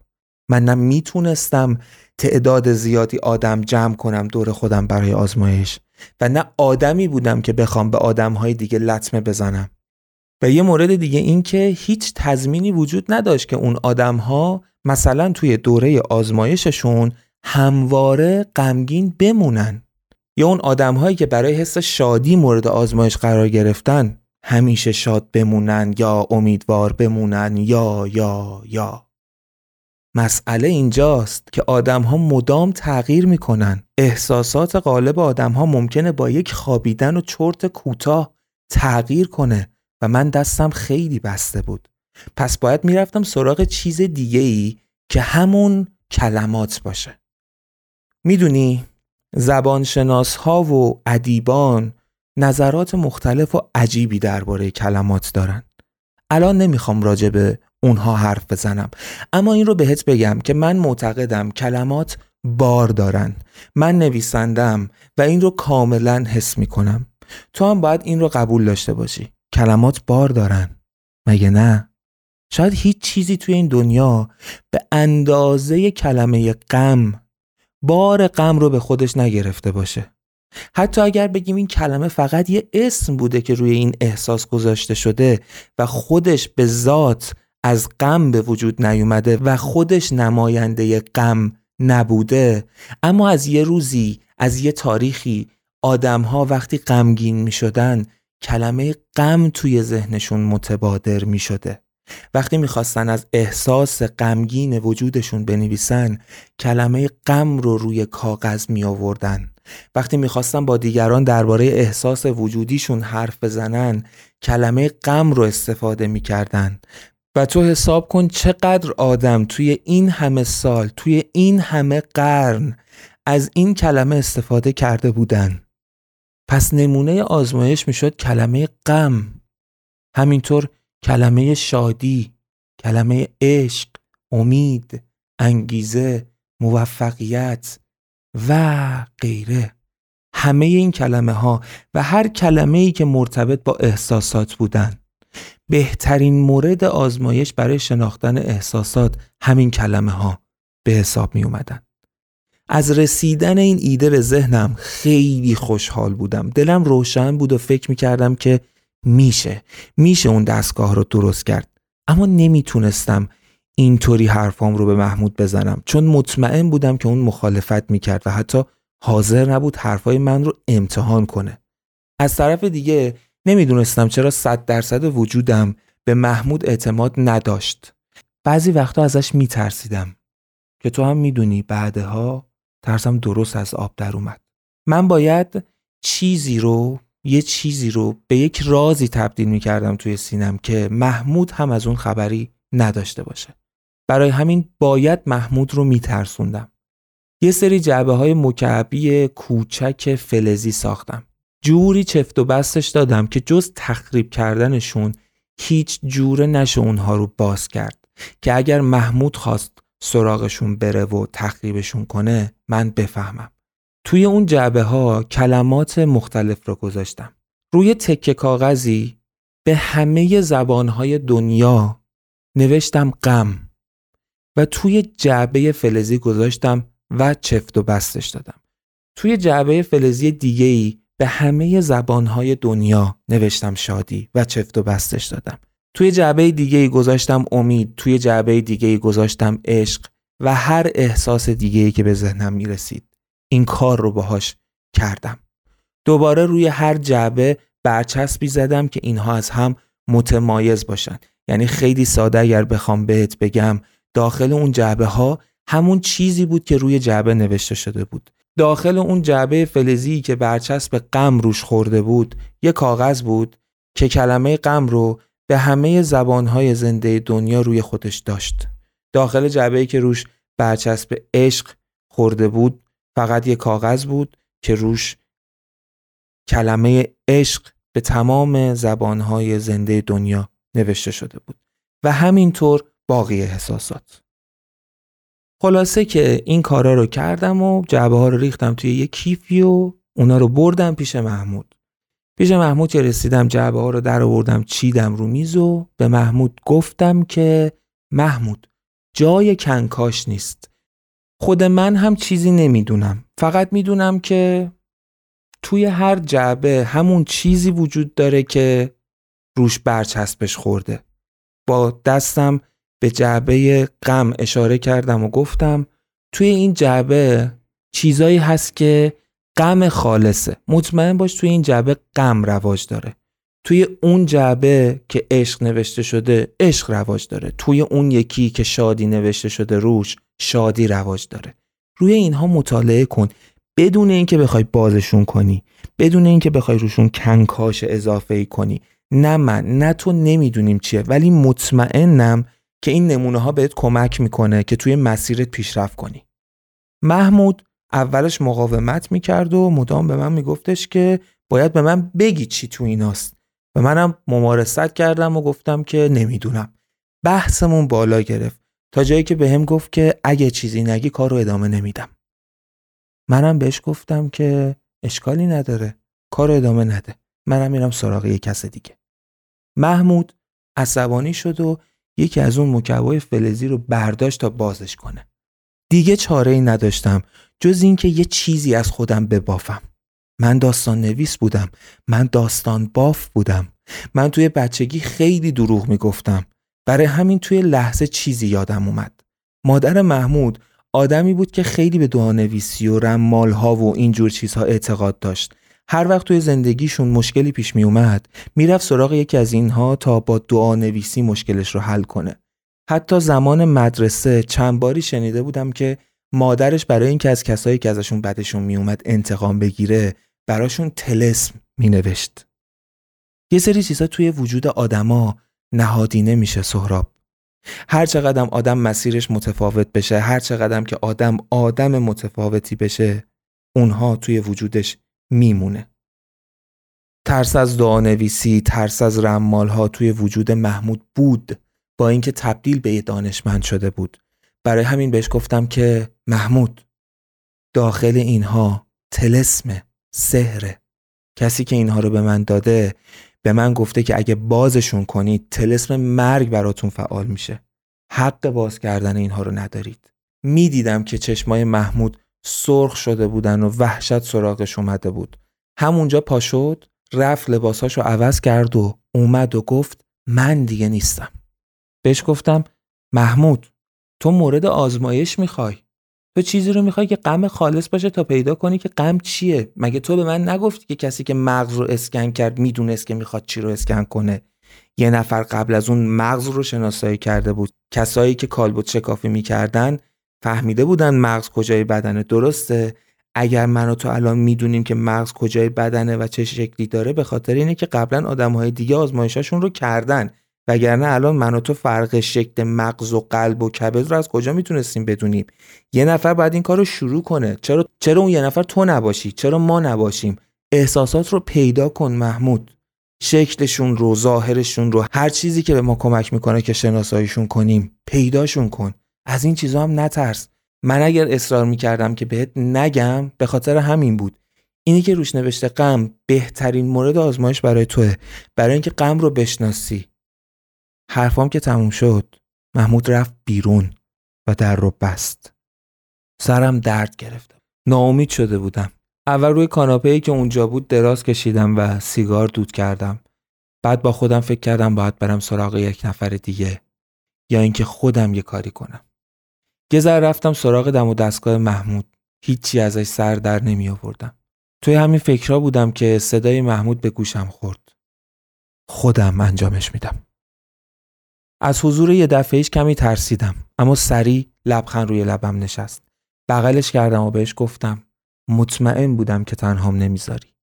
من نه می‌تونستم تعداد زیادی آدم جمع کنم دور خودم برای آزمایش و نه آدمی بودم که بخوام به آدمهای دیگه لطمه بزنم. و یه مورد دیگه این که هیچ تضمینی وجود نداشت که اون آدمها مثلا توی دوره آزمایششون همواره غمگین بمونن. یا اون آدمهایی که برای حس شادی مورد آزمایش قرار گرفتن. همیشه شاد بمونن یا امیدوار بمونن یا یا یا. مسئله اینجاست که آدم ها مدام تغییر می‌کنن. احساسات غالب آدم ها ممکنه با یک خوابیدن و چرت کوتاه تغییر کنه و من دستم خیلی بسته بود. پس باید می‌رفتم سراغ چیز دیگه ای که همون کلمات باشه. می‌دونی زبانشناس ها و ادیبان نظرات مختلف و عجیبی درباره کلمات دارن. الان نمی‌خوام راجع به اونها حرف بزنم اما این رو بهت بگم که من معتقدم کلمات بار دارن. من نویسندم و این رو کاملا حس می‌کنم. تو هم باید این رو قبول داشته باشی. کلمات بار دارن. مگه نه؟ شاید هیچ چیزی توی این دنیا به اندازه کلمه غم بار غم رو به خودش نگرفته باشه. حتی اگر بگیم این کلمه فقط یه اسم بوده که روی این احساس گذاشته شده و خودش به ذات از غم به وجود نیومده و خودش نماینده غم نبوده اما از یه روزی از یه تاریخی آدمها وقتی غمگین می شدن کلمه غم توی ذهنشون متبادر می شده وقتی می‌خواستن از احساس غمگین وجودشون بنویسن کلمه غم رو روی کاغذ می آوردن وقتی می‌خواستن با دیگران درباره احساس وجودیشون حرف بزنن کلمه غم رو استفاده می‌کردن. و تو حساب کن چقدر آدم توی این همه سال توی این همه قرن از این کلمه استفاده کرده بودن. پس نمونه آزمایش می‌شد کلمه غم. همینطور کلمه شادی کلمه عشق امید انگیزه موفقیت و غیره. همه این کلمه ها و هر کلمه ای که مرتبط با احساسات بودن. بهترین مورد آزمایش برای شناختن احساسات همین کلمه ها به حساب می اومدن. از رسیدن این ایده به ذهنم خیلی خوشحال بودم. دلم روشن بود و فکر می کردم که میشه. میشه اون دستگاه رو درست کرد. اما نمی‌تونستم اینطوری حرفام رو به محمود بزنم. چون مطمئن بودم که اون مخالفت می‌کرد و حتی حاضر نبود حرفای من رو امتحان کنه. از طرف دیگه نمی‌دونستم چرا صد درصد وجودم به محمود اعتماد نداشت. بعضی وقتا ازش میترسیدم که تو هم می‌دونی بعدها ترسم درست از آب در اومد. من باید چیزی رو یه چیزی رو به یک رازی تبدیل می‌کردم توی سینم که محمود هم از اون خبری نداشته باشه. برای همین باید محمود رو میترسوندم. یه سری جعبه های مکعبی کوچک فلزی ساختم. جوری چفت و بستش دادم که جز تخریب کردنشون هیچ جوره نشه اونها رو باز کرد. که اگر محمود خواست سراغشون بره و تخریبشون کنه من بفهمم. توی اون جعبه ها کلمات مختلف رو گذاشتم. روی تکه کاغذی به همه زبانهای دنیا نوشتم غم. و توی جعبه فلزی گذاشتم و چفت و بستش دادم. توی جعبه فلزی دیگه ای به همه زبانهای دنیا نوشتم شادی و چفت و بستش دادم. توی جعبه دیگه ای گذاشتم امید توی جعبه دیگه ای گذاشتم عشق و هر احساس دیگه ای که به ذهنم می‌رسید این کار رو باهاش کردم. دوباره روی هر جعبه برچسبی زدم که اینها از هم متمایز باشن. یعنی خیلی ساده اگر بخوام بهت بگم داخل اون جعبه ها همون چیزی بود که روی جعبه نوشته شده بود. داخل اون جعبه فلزی که برچسب غم روش خورده بود یه کاغذ بود که کلمه غم رو به همه زبانهای زنده دنیا روی خودش داشت. داخل جعبه که روش برچسب عشق خورده بود فقط یه کاغذ بود که روش کلمه عشق به تمام زبانهای زنده دنیا نوشته شده بود. و همینطور باقی احساسات. خلاصه که این کارا رو کردم و جعبه ها رو ریختم توی یه کیفی و اونا رو بردم پیش محمود. پیش محمود که رسیدم جعبه ها رو در آوردم چیدم رو میز و به محمود گفتم که محمود جای کنکاش نیست. خود من هم چیزی نمی‌دونم. فقط می‌دونم که توی هر جعبه همون چیزی وجود داره که روش برچسبش خورده. با دستم به جعبه غم اشاره کردم و گفتم توی این جعبه چیزایی هست که غم خالصه. مطمئن باش توی این جعبه غم رواج داره. توی اون جعبه که عشق نوشته شده عشق رواج داره. توی اون یکی که شادی نوشته شده روش شادی رواج داره. روی اینها مطالعه کن. بدون اینکه بخوای بازشون کنی بدون اینکه بخوای روشون کنکاش اضافه ای کنی. نه من نه تو نمی‌دونیم چیه ولی مطمئنم که این نمونه ها بهت کمک می‌کنه که توی مسیرت پیشرفت کنی. محمود اولش مقاومت می‌کرد و مدام به من میگفتش که باید به من بگی چی تو ایناست. و منم ممارست کردم و گفتم که نمی‌دونم. بحثمون بالا گرفت. تا جایی که به هم گفت که اگه چیزی نگی کار رو ادامه نمیدم. منم بهش گفتم که اشکالی نداره. کار ادامه نده. منم میرم سراغ یه کس دیگه. محمود عصبانی شد و یکی از اون مکوای فلزی رو برداشت تا بازش کنه. دیگه چاره ای نداشتم جز اینکه یه چیزی از خودم ببافم. من داستان نویس بودم من داستان باف بودم. من توی بچگی خیلی دروغ می‌گفتم. برای همین توی لحظه چیزی یادم اومد. مادر محمود آدمی بود که خیلی به دعانویسی و رمال ها و اینجور چیزها اعتقاد داشت. هر وقت توی زندگیشون مشکلی پیش می اومد می‌رفت سراغ یکی از اینها تا با دعانویسی مشکلش رو حل کنه. حتی زمان مدرسه چند باری شنیده بودم که مادرش برای اینکه از کسایی که ازشون بدشون میومد انتقام بگیره براشون تلسم مینوشت. یه سری چیزا توی وجود آدما نهادینه میشه سهراب. هر چقدر آدم مسیرش متفاوت بشه هر چقدر که آدم آدم متفاوتی بشه اونها توی وجودش میمونه. ترس از دعانویسی ترس از رمال ها توی وجود محمود بود با اینکه تبدیل به یه دانشمند شده بود. برای همین بهش گفتم که محمود داخل اینها تلسم سهره کسی که اینها رو به من داده به من گفته که اگه بازشون کنید تلسم مرگ براتون فعال میشه. حق باز کردن اینها رو ندارید. می‌دیدم که چشمای محمود سرخ شده بودن و وحشت سراغش اومده بود. همونجا پا شد رفت لباساشو عوض کرد و اومد و گفت من دیگه نیستم. بهش گفتم محمود تو مورد آزمایش می‌خوای. تو چیزی رو می‌خوای که غم خالص باشه تا پیدا کنی که غم چیه؟ مگه تو به من نگفتی که کسی که مغز رو اسکن کرد می‌دونست که می‌خواد چی رو اسکن کنه؟ یه نفر قبل از اون مغز رو شناسایی کرده بود. کسایی که کالبوت شکافی می‌کردن فهمیده بودن مغز کجای بدنه. درسته؟ اگر من و تو الان می‌دونیم که مغز کجای بدنه و چه شکلی داره به خاطر اینه که قبلا آدمهای دیگه آزمایشاشون رو کردن. وگرنه الان من و تو فرق شکل مغز و قلب و کبد رو از کجا می‌تونستیم بدونیم؟ یه نفر باید این کار رو شروع کنه. چرا چرا اون یه نفر تو نباشی؟ چرا ما نباشیم؟ احساسات رو پیدا کن محمود. شکلشون رو ظاهرشون رو هر چیزی که به ما کمک می‌کنه که شناساییشون کنیم پیداشون کن. از این چیزا هم نترس. من اگر اصرار می‌کردم که بهت نگم به خاطر همین بود. اینی که روش نوشته غم بهترین مورد آزمایش برای توه. برای اینکه غم رو بشناسی. حرفام که تموم شد محمود رفت بیرون و در رو بست. سرم درد گرفته. ناامید شده بودم. اول روی کاناپه که اونجا بود دراز کشیدم و سیگار دود کردم. بعد با خودم فکر کردم باید برم سراغ یک نفر دیگه. یا اینکه خودم یه کاری کنم. یه ذره رفتم سراغ دم و دستگاه محمود. هیچی ازش سر در نمی آوردم توی همین فکرها بودم که صدای محمود به گوشم خورد. خودم انجامش میدم. از حضور یه دفعهش کمی ترسیدم اما سریع لبخند روی لبم نشست. بغلش کردم و بهش گفتم مطمئن بودم که تنهام نمی‌ذاری.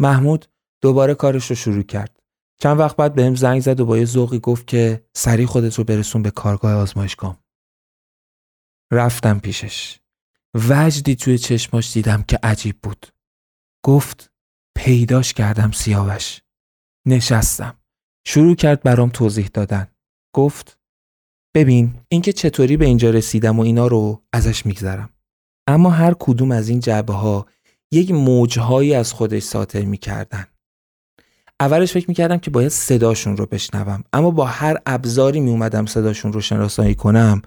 محمود دوباره کارش رو شروع کرد. چند وقت بعد بهم زنگ زد و با یه ذوقی گفت که سریع خودت رو برسون به کارگاه آزمایشگاه. رفتم پیشش. وجدی توی چشماش دیدم که عجیب بود. گفت پیداش کردم سیاوش. نشستم. شروع کرد برام توضیح دادن. گفت ببین اینکه چطوری به اینجا رسیدم و اینا رو ازش میگذرم. اما هر کدوم از این جعبه ها یک موجهایی از خودش ساطع می‌کردن. اولش فکر می‌کردم که باید صداشون رو بشنوم. اما با هر ابزاری میومدم صداشون رو شناسایی کنم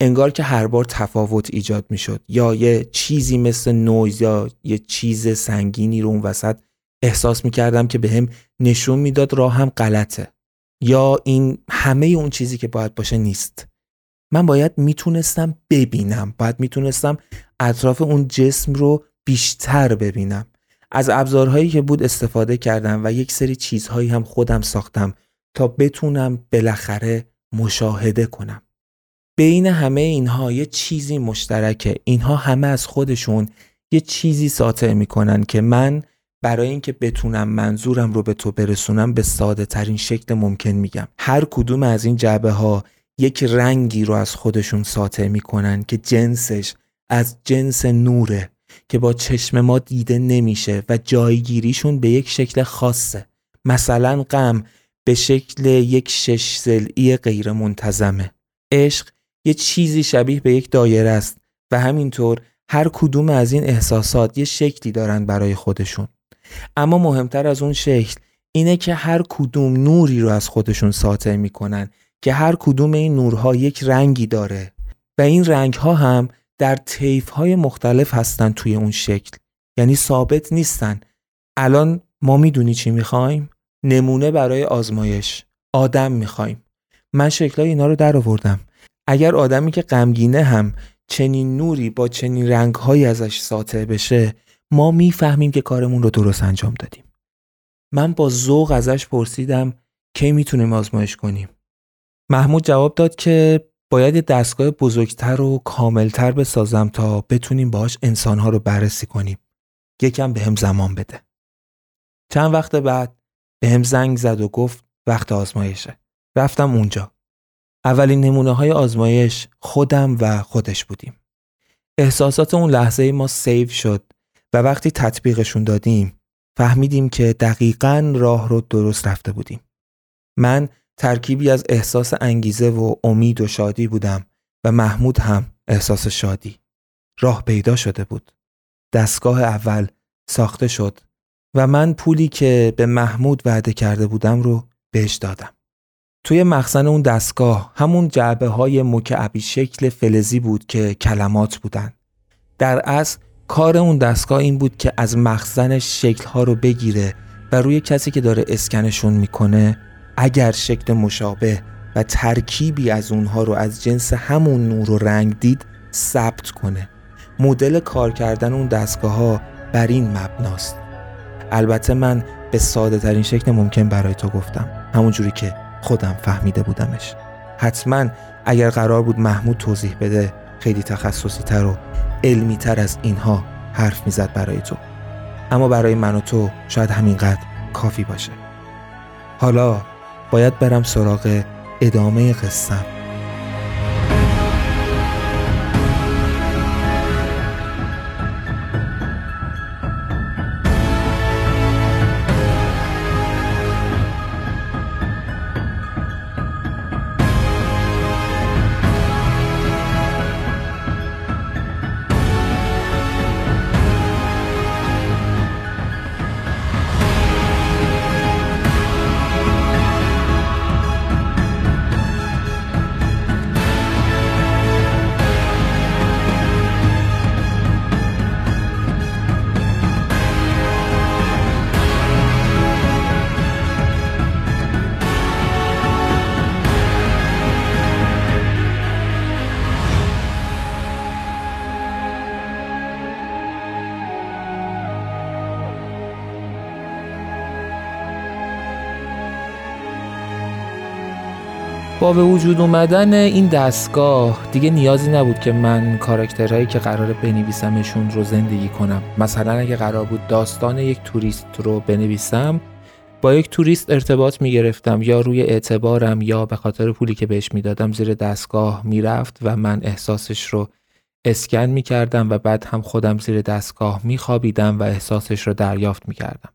انگار که هر بار تفاوت ایجاد می‌شد. یا یه چیزی مثل نویز یا یه چیز سنگینی رو اون وسط احساس می‌کردم که به هم نشون می‌داد راه هم غلطه. یا این همه اون چیزی که باید باشه نیست. من باید می‌تونستم ببینم. باید می‌تونستم اطراف اون جسم رو بیشتر ببینم. از ابزارهایی که بود استفاده کردم و یک سری چیزهایی هم خودم ساختم تا بتونم بالاخره مشاهده کنم. بین همه اینها یه چیزی مشترکه. اینها همه از خودشون یه چیزی ساطع می‌کنن که من برای اینکه بتونم منظورم رو به تو برسونم به ساده ترین شکل ممکن میگم. هر کدوم از این جعبه ها یک رنگی رو از خودشون ساطع می‌کنن که جنسش از جنس نوره که با چشم ما دیده نمیشه و جایگیریشون به یک شکل خاصه. مثلا غم به شکل یک شش زلی غیر منتظمه عشق یه چیزی شبیه به یک دایره است و همینطور هر کدوم از این احساسات یه شکلی دارن برای خودشون. اما مهمتر از اون شکل اینه که هر کدوم نوری رو از خودشون ساطع می‌کنن که هر کدوم این نورها یک رنگی داره و این رنگ ها هم در طیف های مختلف هستن توی اون شکل. یعنی ثابت نیستن. الان ما می‌دونی چی می‌خوایم؟ نمونه برای آزمایش. آدم می‌خوایم. من شکلای اینا رو در آوردم. اگر آدمی که غمگینه هم چنین نوری با چنین رنگهایی ازش ساطع بشه ما می‌فهمیم که کارمون رو درست انجام دادیم. من با ذوق ازش پرسیدم کی می‌تونیم آزمایش کنیم. محمود جواب داد که باید دستگاه بزرگتر و کاملتر بسازم تا بتونیم باش انسانها رو بررسی کنیم. یکم به هم زمان بده. چند وقت بعد به هم زنگ زد و گفت وقت آزمایشه. رفتم اونجا. اولین نمونه های آزمایش خودم و خودش بودیم. احساسات اون لحظه ما سیو شد و وقتی تطبیقشون دادیم فهمیدیم که دقیقا راه رو درست رفته بودیم. من ترکیبی از احساس انگیزه و امید و شادی بودم و محمود هم احساس شادی. راه پیدا شده بود. دستگاه اول ساخته شد و من پولی که به محمود وعده کرده بودم رو بهش دادم. توی مخزن اون دستگاه همون جعبه های مکعبی شکل فلزی بود که کلمات بودن. در اصل کار اون دستگاه این بود که از مخزنش شکل ها رو بگیره و روی کسی که داره اسکنشون می‌کنه اگر شکل مشابه و ترکیبی از اونها رو از جنس همون نور و رنگ دید ثبت کنه. مدل کار کردن اون دستگاه ها بر این مبناست. البته من به ساده ترین شکل ممکن برای تو گفتم. همون جوری که خودم فهمیده بودمش. حتما اگر قرار بود محمود توضیح بده خیلی تخصصی تر و علمی تر از اینها حرف می‌زد برای تو. اما برای من و تو شاید همینقدر کافی باشه. حالا باید برم سراغ ادامه قصم به وجود اومدن این دستگاه دیگه نیازی نبود که من کاراکترهایی که قرار بنویسمشون رو زندگی کنم مثلا اگه قرار بود داستان یک توریست رو بنویسم با یک توریست ارتباط می گرفتم یا روی اعتبارم یا به خاطر پولی که بهش می‌دادم زیر دستگاه می‌رفت و من احساسش رو اسکن می کردم و بعد هم خودم زیر دستگاه می خوابیدم و احساسش رو دریافت می کردم.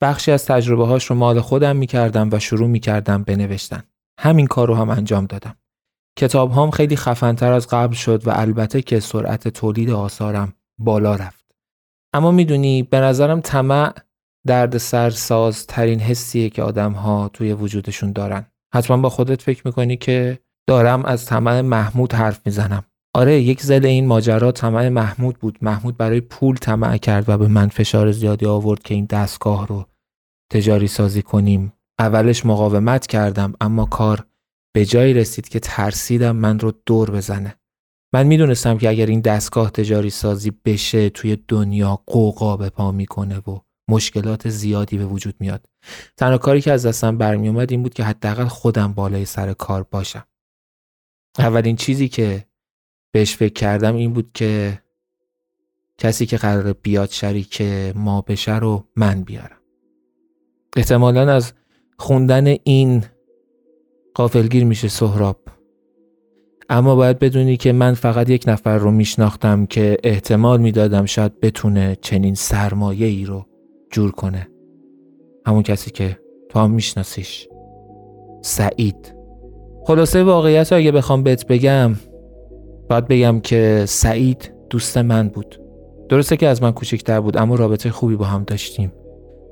بخشی از تجربه هاش رو مال خودم می کردم و شروع می کردم بنوشتن. همین کار رو هم انجام دادم. کتاب هم خیلی خفنتر از قبل شد و البته که سرعت تولید آثارم بالا رفت. اما می‌دونی به نظرم طمع درد سرساز ترین حسیه که آدم ها توی وجودشون دارن. حتما با خودت فکر می‌کنی که دارم از طمع محمود حرف می‌زنم. آره یک زل این ماجرا طمع محمود بود. محمود برای پول طمع کرد و به من فشار زیادی آورد که این دستگاه رو تجاری سازی کنیم. اولش مقاومت کردم اما کار به جایی رسید که ترسیدم من رو دور بزنه. من می‌دونستم که اگر این دستگاه تجاری سازی بشه توی دنیا قوقا به پا می‌کنه و مشکلات زیادی به وجود میاد. تنها کاری که از دستم برمیومد این بود که حداقل خودم بالای سر کار باشم. اولین چیزی که بهش فکر کردم این بود که کسی که قرار بیاد شریک ما بشه رو من بیارم. احتمالا از خوندن این قافلگیر میشه سهراب. اما باید بدونی که من فقط یک نفر رو میشناختم که احتمال می‌دادم شاید بتونه چنین سرمایه ای رو جور کنه. همون کسی که تو هم میشناسیش. سعید. خلاصه واقعیت رو اگه بخوام بهت بگم باید بگم که سعید دوست من بود. درسته که از من کوچکتر بود اما رابطه خوبی با هم داشتیم.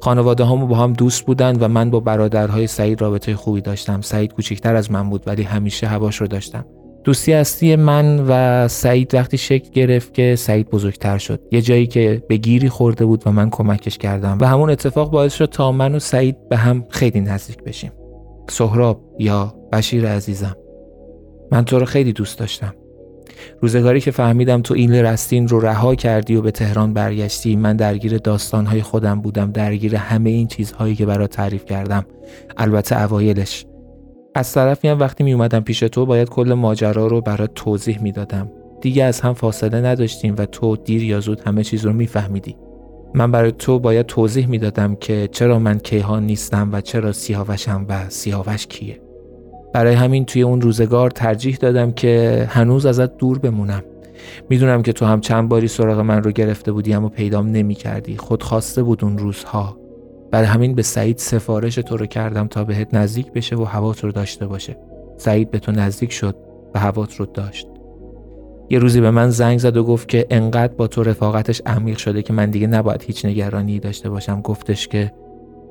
خانواده همو با هم دوست بودن و من با برادرهای سعید رابطه خوبی داشتم. سعید کوچکتر از من بود ولی همیشه هواش رو داشتم. دوستی اصلی من و سعید وقتی شکل گرفت که سعید بزرگتر شد. یه جایی که به گیری خورده بود و من کمکش کردم. و همون اتفاق باعث شد تا من و سعید به هم خیلی نزدیک بشیم. سهراب یا بشیر عزیزم من تو رو خیلی دوست داشتم. روزگاری که فهمیدم تو این رستین رو رها کردی و به تهران برگشتی من درگیر داستانهای خودم بودم درگیر همه این چیزهایی که برات تعریف کردم. البته اوایلش. از طرفی هم وقتی می اومدم پیش تو باید کل ماجرا رو برات توضیح می‌دادم. دیگه از هم فاصله نداشتیم و تو دیر یا زود همه چیز رو میفهمیدی. من برای تو باید توضیح می‌دادم که چرا من کیهان نیستم و چرا سیاوشم و سیاوش کیه. برای همین توی اون روزگار ترجیح دادم که هنوز ازت دور بمونم. می‌دونم که تو هم چند باری سراغ من رو گرفته بودی اما پیدام نمی کردی خود خواسته بود اون روزها. برای همین به سعید سفارش تو رو کردم تا بهت نزدیک بشه و هوات رو داشته باشه. سعید به تو نزدیک شد و هوات رو داشت. یه روزی به من زنگ زد و گفت که انقدر با تو رفاقتش عمیق شده که من دیگه نباید هیچ نگرانی داشته باشم. گفتش که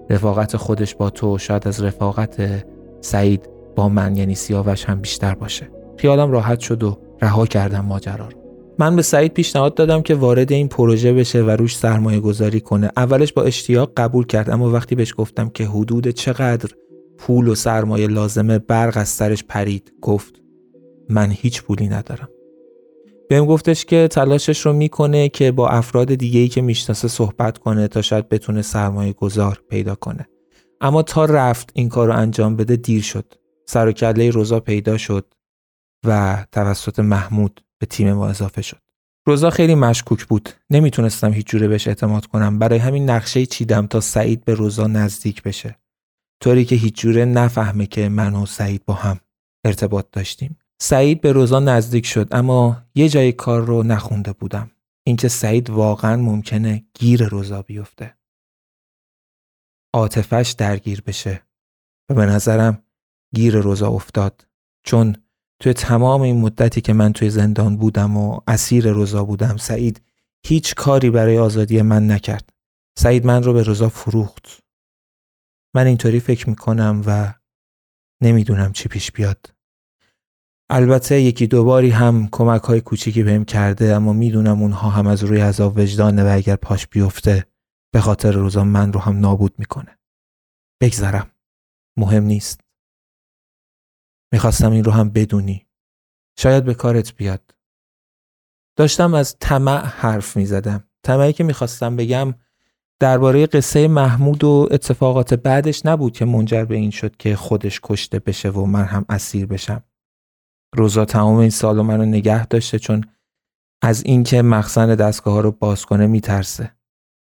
رفاقت خودش با تو شاید از رفاقت سعید با من یعنی سیاوش هم بیشتر باشه. خیالم راحت شد و رها کردم ماجرا رو. من به سعید پیشنهاد دادم که وارد این پروژه بشه و روش سرمایه گذاری کنه. اولش با اشتیاق قبول کرد اما وقتی بهش گفتم که حدود چقدر پول و سرمایه لازمه برق از سرش پرید. گفت من هیچ پولی ندارم. بهم گفتش که تلاشش رو می‌کنه که با افراد دیگه ای که می‌شناسه صحبت کنه تا شاید بتونه سرمایه گذار پیدا کنه. اما تا رفت این کار رو انجام بده دیر شد. سر و کله روزا پیدا شد و توسط محمود به تیم ما اضافه شد. روزا خیلی مشکوک بود. نمی‌تونستم هیچ جوره بهش اعتماد کنم. برای همین نقشه چیدم تا سعید به روزا نزدیک بشه. طوری که هیچ جوره نفهمه که من و سعید با هم ارتباط داشتیم. سعید به روزا نزدیک شد اما یه جای کار رو نخونده بودم. اینکه سعید واقعا ممکنه گیر روزا بیفته. عاطفش درگیر بشه و به نظرم گیر روزا افتاد. چون توی تمام این مدتی که من توی زندان بودم و اسیر روزا بودم سعید هیچ کاری برای آزادی من نکرد. سعید من رو به روزا فروخت. من اینطوری فکر می‌کنم و نمی‌دونم چی پیش بیاد. البته یکی دوباری هم کمک های کوچیکی بهم کرده اما می‌دونم اونها هم از روی عذاب وجدانه و اگر پاش بیفته به خاطر روزا من رو هم نابود می‌کنه. بگذرم. مهم نیست. می‌خواستم این رو هم بدونی. شاید به کارت بیاد. داشتم از طمع حرف می‌زدم. طمعی که می‌خواستم بگم درباره قصه محمود و اتفاقات بعدش نبود که منجر به این شد که خودش کشته بشه و من هم اسیر بشم. روزا تمام این سالو منو نگه داشته چون از اینکه مخزن دستگاه ها رو باز کنه میترسه.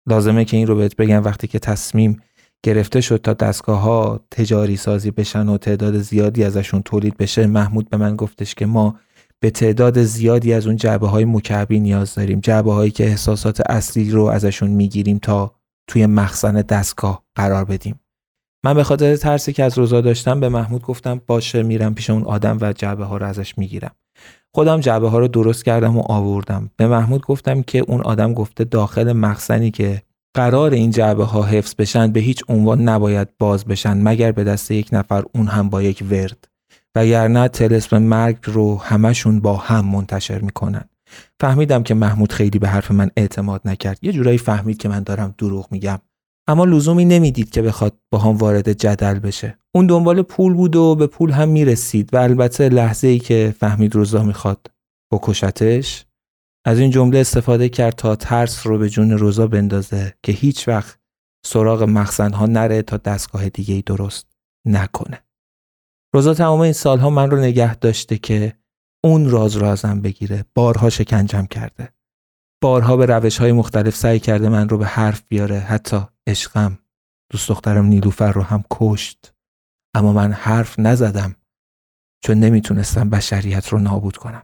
لازمه که این رو بهت بگم وقتی که تصمیم گرفته شد تا دستگاه ها تجاری سازی بشن و تعداد زیادی ازشون تولید بشه محمود به من گفتش که ما به تعداد زیادی از اون جعبه های مکعبی نیاز داریم جعبه هایی که احساسات اصلی رو ازشون می‌گیریم تا توی مخزن دستگاه قرار بدیم. من به خاطر ترسی که از روزا داشتم به محمود گفتم باشه میرم پیش اون آدم و جعبه ها رو ازش می‌گیرم. خودم جعبه ها رو درست کردم و آوردم. به محمود گفتم که اون آدم گفته داخل مخزنی که قرار این جعبه ها حفظ بشن به هیچ عنوان نباید باز بشن مگر به دست یک نفر اون هم با یک ورد. وگرنه تلسم مرگ رو همشون با هم منتشر می‌کنن. فهمیدم که محمود خیلی به حرف من اعتماد نکرد. یه جورایی فهمید که من دارم دروغ میگم. اما لزومی نمی‌دید که بخواد با هم وارد جدل بشه. اون دنبال پول بود و به پول هم می‌رسید و البته لحظه ای که فهمید روزا می‌خواد بکشتش از این جمله استفاده کرد تا ترس رو به جون روزا بندازه که هیچ وقت سراغ مخزنها نره تا دستگاه دیگه ای درست نکنه. روزا تمام این سالها من رو نگه داشته که اون راز رو ازم بگیره بارها شکنجم کرده. بارها به روش های مختلف سعی کرده من رو به حرف بیاره حتی عشقم دوست دخترم نیلوفر رو هم کشت. اما من حرف نزدم چون نمی‌تونستم بشریت رو نابود کنم.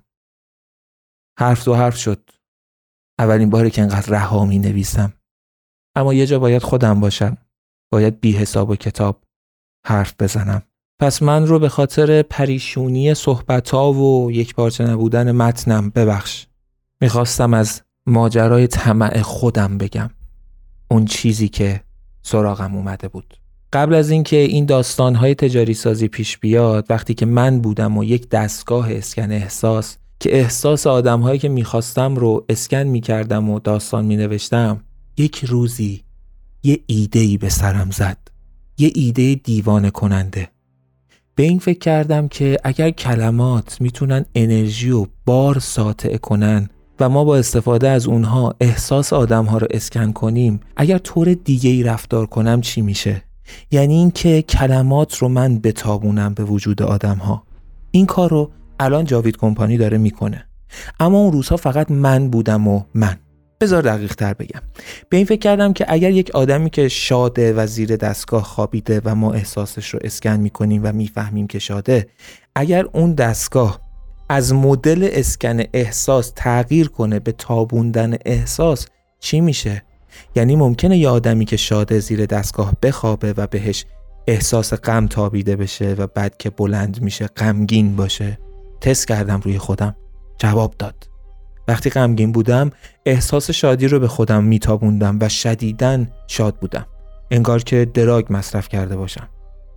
حرف دو حرف شد. اولین باری که انقدر رها می نویسم اما یه جا باید خودم باشم. باید بی حساب و کتاب حرف بزنم. پس من رو به خاطر پریشونی صحبتا و یک پارچه نبودن متنم ببخش. می‌خواستم از ماجرای طمع خودم بگم. اون چیزی که سراغم اومده بود. قبل از اینکه این داستانهای تجاری سازی پیش بیاد وقتی که من بودم و یک دستگاه اسکن احساس که احساس آدمهایی که می‌خواستم رو اسکن می‌کردم و داستان مینوشتم یک روزی یه ایده ای به سرم زد. یه ایده دیوانه کننده. به این فکر کردم که اگر کلمات می‌تونن انرژی و بار ساطع کنن و ما با استفاده از اونها احساس آدم ها رو اسکن کنیم اگر طور دیگه ای رفتار کنم چی میشه؟ یعنی اینکه کلمات رو من بتابونم به وجود آدم ها این کار رو الان جاوید کمپانی داره می‌کنه. اما اون روزها فقط من بودم و من. بذار دقیق تر بگم. به این فکر کردم که اگر یک آدمی که شاده و زیر دستگاه خوابیده و ما احساسش رو اسکن می‌کنیم و می‌فهمیم که شاده اگر اون دستگاه از مدل اسکن احساس تغییر کنه به تابوندن احساس چی میشه؟ یعنی ممکنه یه آدمی که شاده زیر دستگاه بخوابه و بهش احساس غم تابیده بشه و بعد که بلند میشه غمگین باشه. تست کردم روی خودم. جواب داد. وقتی غمگین بودم احساس شادی رو به خودم میتابوندم و شدیدن شاد بودم. انگار که دراگ مصرف کرده باشم.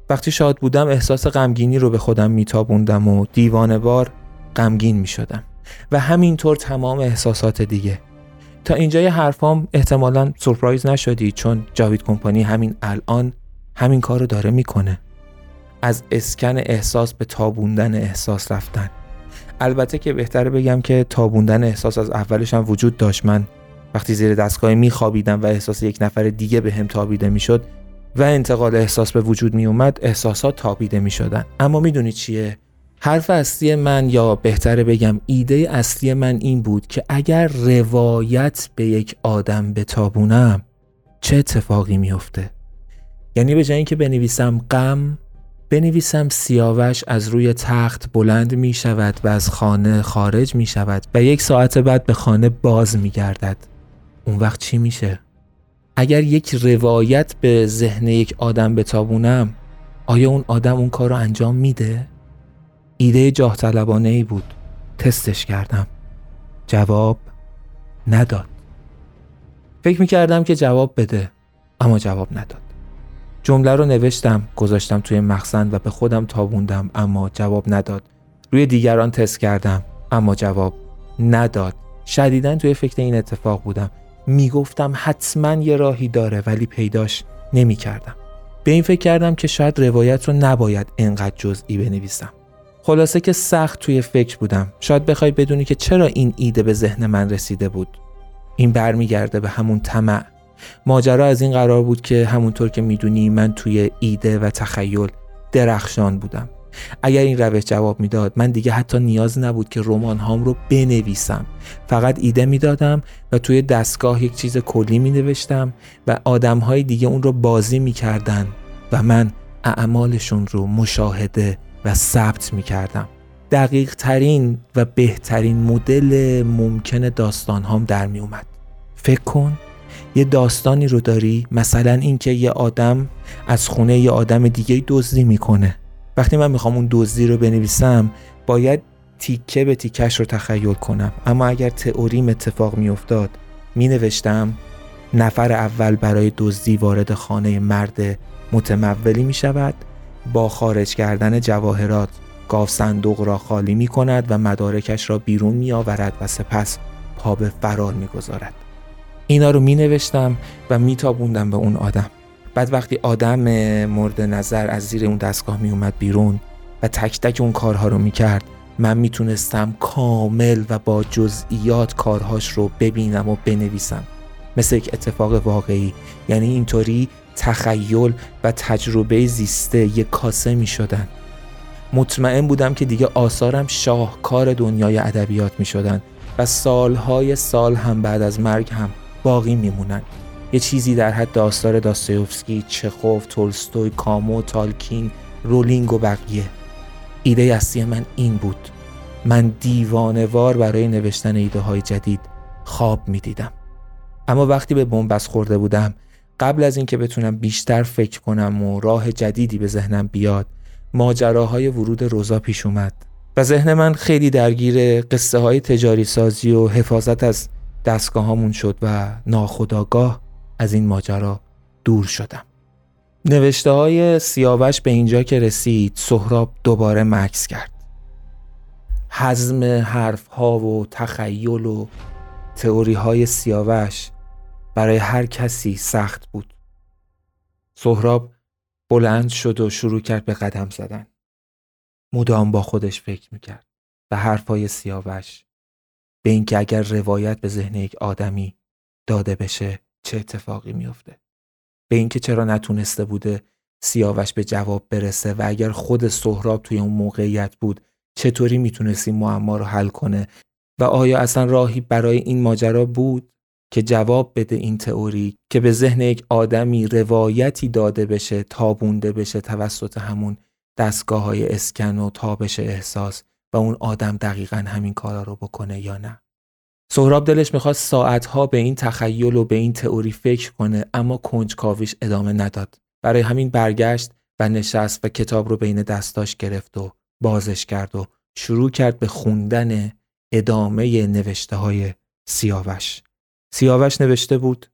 وقتی شاد بودم احساس غمگینی رو به خودم میتابوندم و دیوانه بار غمگین می شدم و همینطور تمام احساسات دیگه. تا اینجای حرفام احتمالا سورپرایز نشدی چون جاوید کمپانی همین الان همین کار رو داره می‌کنه. از اسکن احساس به تابوندن احساس رفتن. البته که بهتره بگم که تابوندن احساس از اولش هم وجود داشت. من وقتی زیر دستگاه میخوابیدم و احساس یک نفر دیگه به هم تابیده می‌شد و انتقال احساس به وجود می اومد احساسات تابیده می شدن اما می‌دونی چیه؟ حرف اصلی من یا بهتره بگم ایده اصلی من این بود که اگر روایت به یک آدم بتابونم چه اتفاقی میفته یعنی به جای اینکه بنویسم غم بنویسم سیاوش از روی تخت بلند می شود و از خانه خارج می شود و یک ساعت بعد به خانه باز می گردد. اون وقت چی میشه؟ اگر یک روایت به ذهن یک آدم بتابونم آیا اون آدم اون کار رو انجام میده؟ ایده جاه طلبانه ای بود. تستش کردم. جواب نداد. فکر می‌کردم که جواب بده اما جواب نداد. جمله رو نوشتم گذاشتم توی مخزن و به خودم تابوندم اما جواب نداد. روی دیگران تست کردم اما جواب نداد. شدیدا توی فکر این اتفاق بودم. می‌گفتم حتما یه راهی داره ولی پیداش نمی‌کردم. به این فکر کردم که شاید روایت رو نباید انقدر جزئی بنویسم. خلاصه که سخت توی فکر بودم. شاید بخوای بدونی که چرا این ایده به ذهن من رسیده بود. این برمیگرده به همون طمع. ماجرا از این قرار بود که همونطور که می‌دونی من توی ایده و تخیل درخشان بودم. اگر این روش جواب می‌داد من دیگه حتی نیاز نبود که رمان هام رو بنویسم. فقط ایده می‌دادم و توی دستگاه یک چیز کلی می نوشتم و آدم های دیگه اون رو بازی می‌کردن و من اعمالشون رو مشاهده و ثبت می کردم دقیق ترین و بهترین مدل ممکن داستان هام در می اومد فکر کن یه داستانی رو داری؟ مثلا اینکه یه آدم از خونه یه آدم دیگه دزدی می‌کنه. وقتی من می‌خوام اون دزدی رو بنویسم باید تیکه به تیکش رو تخیل کنم. اما اگر تئوریم اتفاق میافتاد مینوشتم نفر اول برای دزدی وارد خانه مرد متمولی می شود با خارج کردن جواهرات گاو صندوق را خالی می کند و مدارکش را بیرون می آورد و سپس پا به فرار می گذارد. اینا رو می نوشتم و می تابوندم به اون آدم. بعد وقتی آدم مورد نظر از زیر اون دستگاه می اومد بیرون و تک تک اون کارها رو می کرد من می‌تونستم کامل و با جزئیات کارهاش رو ببینم و بنویسم. مثل یک اتفاق واقعی. یعنی اینطوری تخیل و تجربه زیسته یک کاسه می شدن مطمئن بودم که دیگه آثارم شاهکار دنیای ادبیات می شدن و سالهای سال هم بعد از مرگ هم باقی میمونن. یه چیزی در حد آثار داستایوفسکی، چخوف، تولستوی، کامو، تالکین، رولینگ و بقیه. ایده اصلی من این بود. من دیوانوار برای نوشتن ایده های جدید خواب می‌دیدم. اما وقتی به بنبست خورده بودم قبل از اینکه بتونم بیشتر فکر کنم و راه جدیدی به ذهنم بیاد ماجراهای ورود روزا پیش اومد. و ذهن من خیلی درگیر قصه های تجاری سازی و حفاظت از دستگاه شد و ناخداگاه از این ماجرا دور شدم. نوشته های سیاوش به اینجا که رسید سهراب دوباره مکس کرد. حزم حرف ها و تخیل و تئوری های سیاوش برای هر کسی سخت بود. سهراب بلند شد و شروع کرد به قدم زدن. مدام با خودش فکر می‌کرد به حرفای سیاوش به اینکه اگر روایت به ذهن یک آدمی داده بشه چه اتفاقی میافته؟ به اینکه چرا نتونسته بوده سیاوش به جواب برسه و اگر خود سهراب توی اون موقعیت بود چطوری می‌تونست این معما رو حل کنه؟ و آیا اصلا راهی برای این ماجرا بود که جواب بده این تئوری که به ذهن یک آدمی روایتی داده بشه تابونده بشه توسط همون دستگاه های اسکن و تابش احساس؟ و اون آدم دقیقا همین کارا رو بکنه یا نه. سهراب دلش می‌خواست ساعتها به این تخیل و به این تئوری فکر کنه اما کنجکاویش ادامه نداد. برای همین برگشت و نشست و کتاب رو بین دستاش گرفت و بازش کرد و شروع کرد به خوندن ادامه نوشته های سیاوش. سیاوش نوشته بود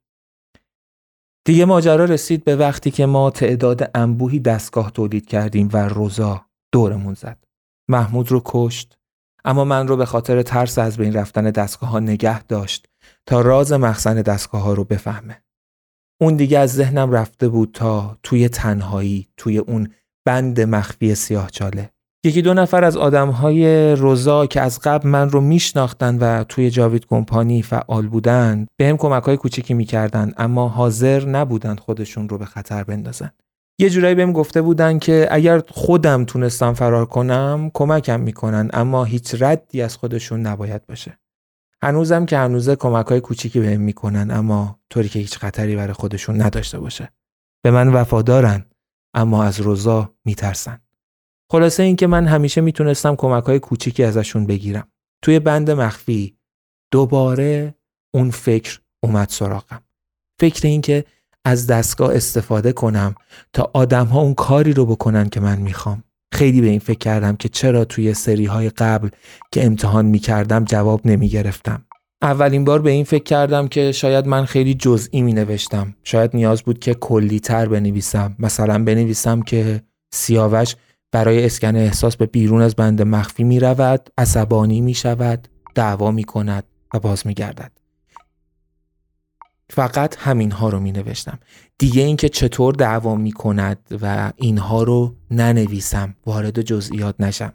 دیگه ماجرا رسید به وقتی که ما تعداد انبوهی دستگاه تولید کردیم و روزا دورمون زد. محمود رو کشت. اما من رو به خاطر ترس از بین رفتن دستگاه ها نگه داشت تا راز مخزن دستگاه ها رو بفهمه. اون دیگه از ذهنم رفته بود تا توی تنهایی توی اون بند مخفی سیاه چاله. یکی دو نفر از آدم های روزا که از قبل من رو میشناختن و توی جاوید کمپانی فعال بودند به هم کمک های کوچیکی می‌کردن اما حاضر نبودند خودشون رو به خطر بندازن. یه جورایی بهم گفته بودن که اگر خودم تونستم فرار کنم کمکم می‌کنن اما هیچ ردی از خودشون نباید باشه. هنوزم که هنوزه کمک های کوچیکی بهم می‌کنن اما طوری که هیچ خطری برای خودشون نداشته باشه. به من وفادارن اما از روزا میترسن. خلاصه اینکه من همیشه می‌تونستم کمک های کوچیکی ازشون بگیرم. توی بند مخفی دوباره اون فکر اومد سراغم. فکر اینکه از دستگاه استفاده کنم تا آدم ها اون کاری رو بکنن که من می‌خوام. خیلی به این فکر کردم که چرا توی سری های قبل که امتحان می‌کردم جواب نمی‌گرفتم. اولین بار به این فکر کردم که شاید من خیلی جزئی می نوشتم شاید نیاز بود که کلی تر بنویسم. مثلا بنویسم که سیاوش برای اسکن احساس به بیرون از بند مخفی می رود عصبانی می شود دعوا می کند و باز می گردد فقط همین ها رو می نوشتم دیگه اینکه چطور دعوا می کند و اینها رو ننویسم وارد جزئیات نشم.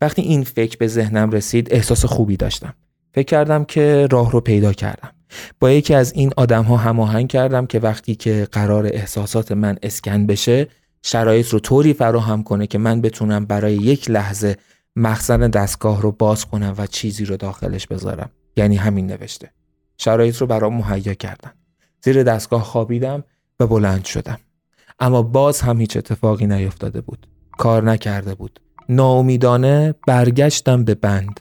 وقتی این فکر به ذهنم رسید احساس خوبی داشتم. فکر کردم که راه رو پیدا کردم. با یکی از این آدم ها هماهنگ کردم که وقتی که قرار احساسات من اسکن بشه شرایط رو طوری فراهم کنه که من بتونم برای یک لحظه مخزن دستگاه رو باز کنم و چیزی رو داخلش بذارم. یعنی همین نوشته. شرایط رو برام مهیا کردن. زیر دستگاه خوابیدم و بلند شدم. اما باز هم هیچ اتفاقی نیفتاده بود. کار نکرده بود. ناامیدانه برگشتم به بند.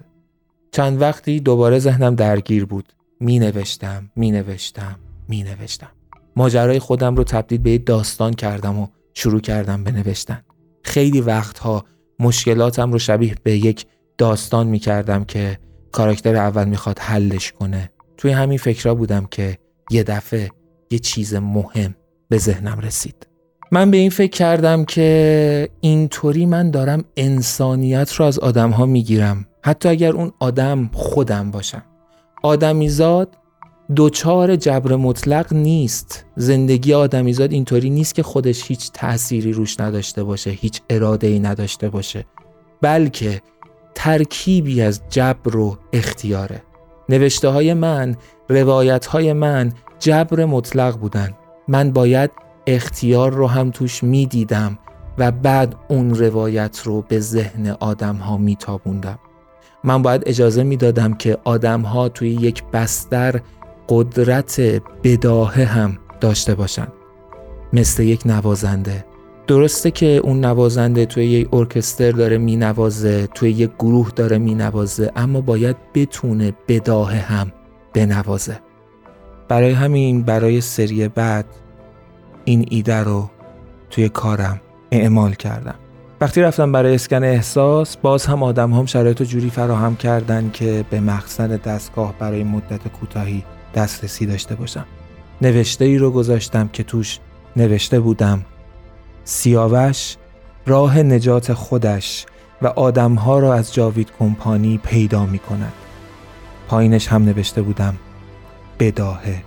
چند وقتی دوباره ذهنم درگیر بود. می نوشتم می نوشتم می نوشتم ماجرای خودم رو تبدیل به داستان کردم و شروع کردم به نوشتن. خیلی وقتها مشکلاتم رو شبیه به یک داستان می کردم که کاراکتر اول می‌خواد حلش کنه. توی همین فکرها بودم که یه دفعه یه چیز مهم به ذهنم رسید. من به این فکر کردم که اینطوری من دارم انسانیت رو از آدم ها می‌گیرم. حتی اگر اون آدم خودم باشم. آدمیزاد دوچار جبر مطلق نیست. زندگی آدمیزاد اینطوری نیست که خودش هیچ تأثیری روش نداشته باشه هیچ اراده ای نداشته باشه. بلکه ترکیبی از جبر و اختیاره. نوشته های من روایت های من جبر مطلق بودن من باید اختیار رو هم توش می دیدم و بعد اون روایت رو به ذهن آدم ها می تابوندم. من باید اجازه می دادم که آدم ها توی یک بستر قدرت بداهه هم داشته باشن مثل یک نوازنده. درسته که اون نوازنده توی یک ارکستر داره می نوازه توی یک گروه داره می نوازه اما باید بتونه بداهه هم بنوازه. برای همین برای سری بعد این ایده رو توی کارم اعمال کردم. وقتی رفتم برای اسکن احساس باز هم آدم هم شرایط و جوری فراهم کردن که به مخزن دستگاه برای مدت کوتاهی دسترسی داشته باشم. نوشته ای رو گذاشتم که توش نوشته بودم. سیاوش راه نجات خودش و آدمها را از جاوید کمپانی پیدا می کند پایینش هم نوشته بودم بداهه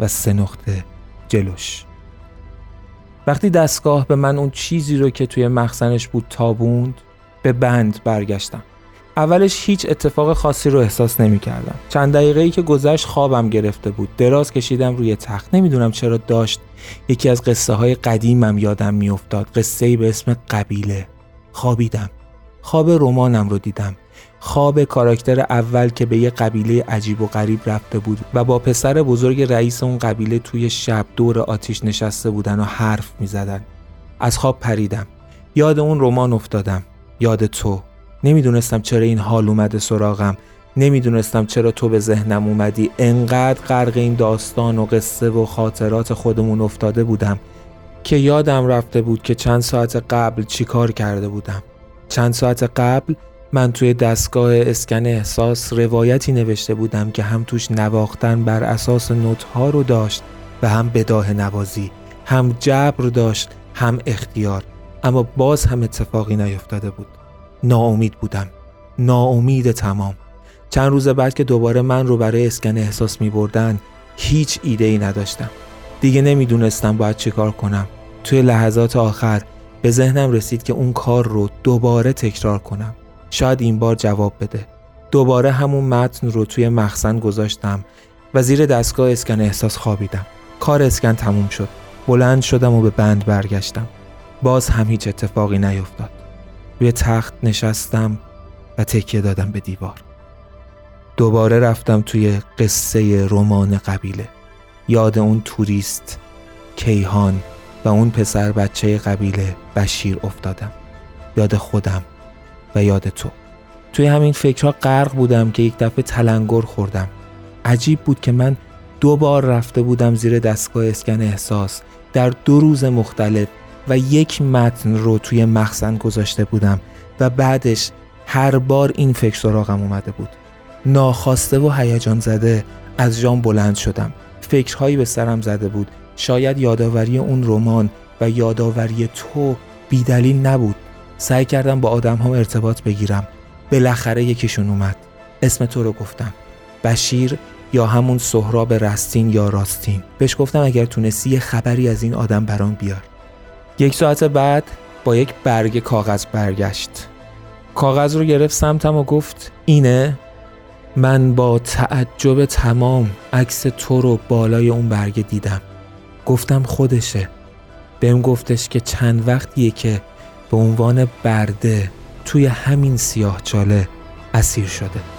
و سه نقطه جلوش. وقتی دستگاه به من اون چیزی رو که توی مخزنش بود تابوند به بند برگشتم. اولش هیچ اتفاق خاصی رو احساس نمی کردم. چند دقیقه ای که گذشت خوابم گرفته بود. دراز کشیدم روی تخت. نمی‌دونم چرا داشت یکی از قصه های قدیمم یادم میافتاد. قصه ای به اسم قبیله. خوابیدم. خواب رمانم رو دیدم. خواب کاراکتر اول که به یه قبیله عجیب و غریب رفته بود و با پسر بزرگ رئیس اون قبیله توی شب دور آتیش نشسته بودن و حرف می زدن. از خواب پریدم. یاد اون رمان افتادم. یاد تو. نمی‌دونستم چرا این حال اومده سراغم. نمی‌دونستم چرا تو به ذهنم اومدی. انقدر غرق این داستان و قصه و خاطرات خودمون افتاده بودم که یادم رفته بود که چند ساعت قبل چیکار کرده بودم. چند ساعت قبل من توی دستگاه اسکن احساس روایتی نوشته بودم که هم توش نواختن بر اساس نوتها رو داشت و هم بداه نوازی هم جبر داشت هم اختیار. اما باز هم اتفاقی نیفتاده بود. ناامید بودم. ناامید تمام. چند روز بعد که دوباره من رو برای اسکن احساس می بردن هیچ ایده ای نداشتم. دیگه نمی‌دونستم باید چیکار کنم. توی لحظات آخر به ذهنم رسید که اون کار رو دوباره تکرار کنم. شاید این بار جواب بده. دوباره همون متن رو توی مخزن گذاشتم و زیر دستگاه اسکن احساس خوابیدم. کار اسکن تموم شد. بلند شدم و به بند برگشتم. باز هم هیچ اتفاقی نیفتاد. روی تخت نشستم و تکیه دادم به دیوار. دوباره رفتم توی قصه رمان قبیله. یاد اون توریست کیهان و اون پسر بچه قبیله بشیر افتادم. یاد خودم و یاد تو. توی همین فکرها غرق بودم که یک دفعه تلنگر خوردم. عجیب بود که من دو بار رفته بودم زیر دستگاه اسکن احساس. در دو روز مختلف و یک متن رو توی مخزن گذاشته بودم و بعدش هر بار این فکر سراغم اومده بود. ناخواسته و هیجان زده از جام بلند شدم. فکرهایی به سرم زده بود. شاید یادآوری اون رمان و یادآوری تو بیدلیل نبود. سعی کردم با آدم هم ارتباط بگیرم. بالاخره یکیشون اومد. اسم تو رو گفتم. بشیر یا همون سهراب رستین یا راستین. بهش گفتم اگر تونستی یه خبری از این آدم برام بیار. یک ساعت بعد با یک برگ کاغذ برگشت. کاغذ رو گرفت سمتم و گفت اینه؟ من با تعجب تمام عکس تو رو بالای اون برگه دیدم. گفتم خودشه. بهم گفتش که چند وقتیه که به عنوان برده توی همین سیاه چاله اسیر شده.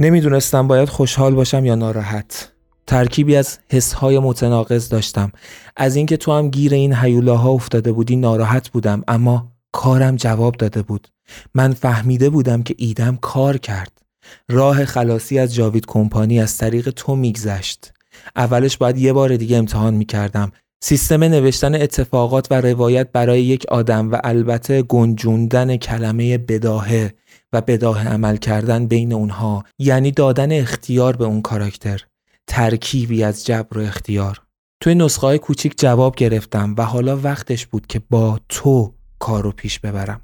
نمی‌دونستم باید خوشحال باشم یا ناراحت. ترکیبی از حسهای متناقض داشتم. از اینکه تو هم گیر این حیولاها افتاده بودی ناراحت بودم اما کارم جواب داده بود. من فهمیده بودم که ایدم کار کرد. راه خلاصی از جاوید کمپانی از طریق تو میگذشت. اولش باید یه بار دیگه امتحان می‌کردم. سیستم نوشتن اتفاقات و روایت برای یک آدم و البته گنجوندن کلمه بداهه. و بداه عمل کردن بین اونها یعنی دادن اختیار به اون کاراکتر ترکیبی از جبر و اختیار. توی نسخه های کوچیک جواب گرفتم و حالا وقتش بود که با تو کارو پیش ببرم.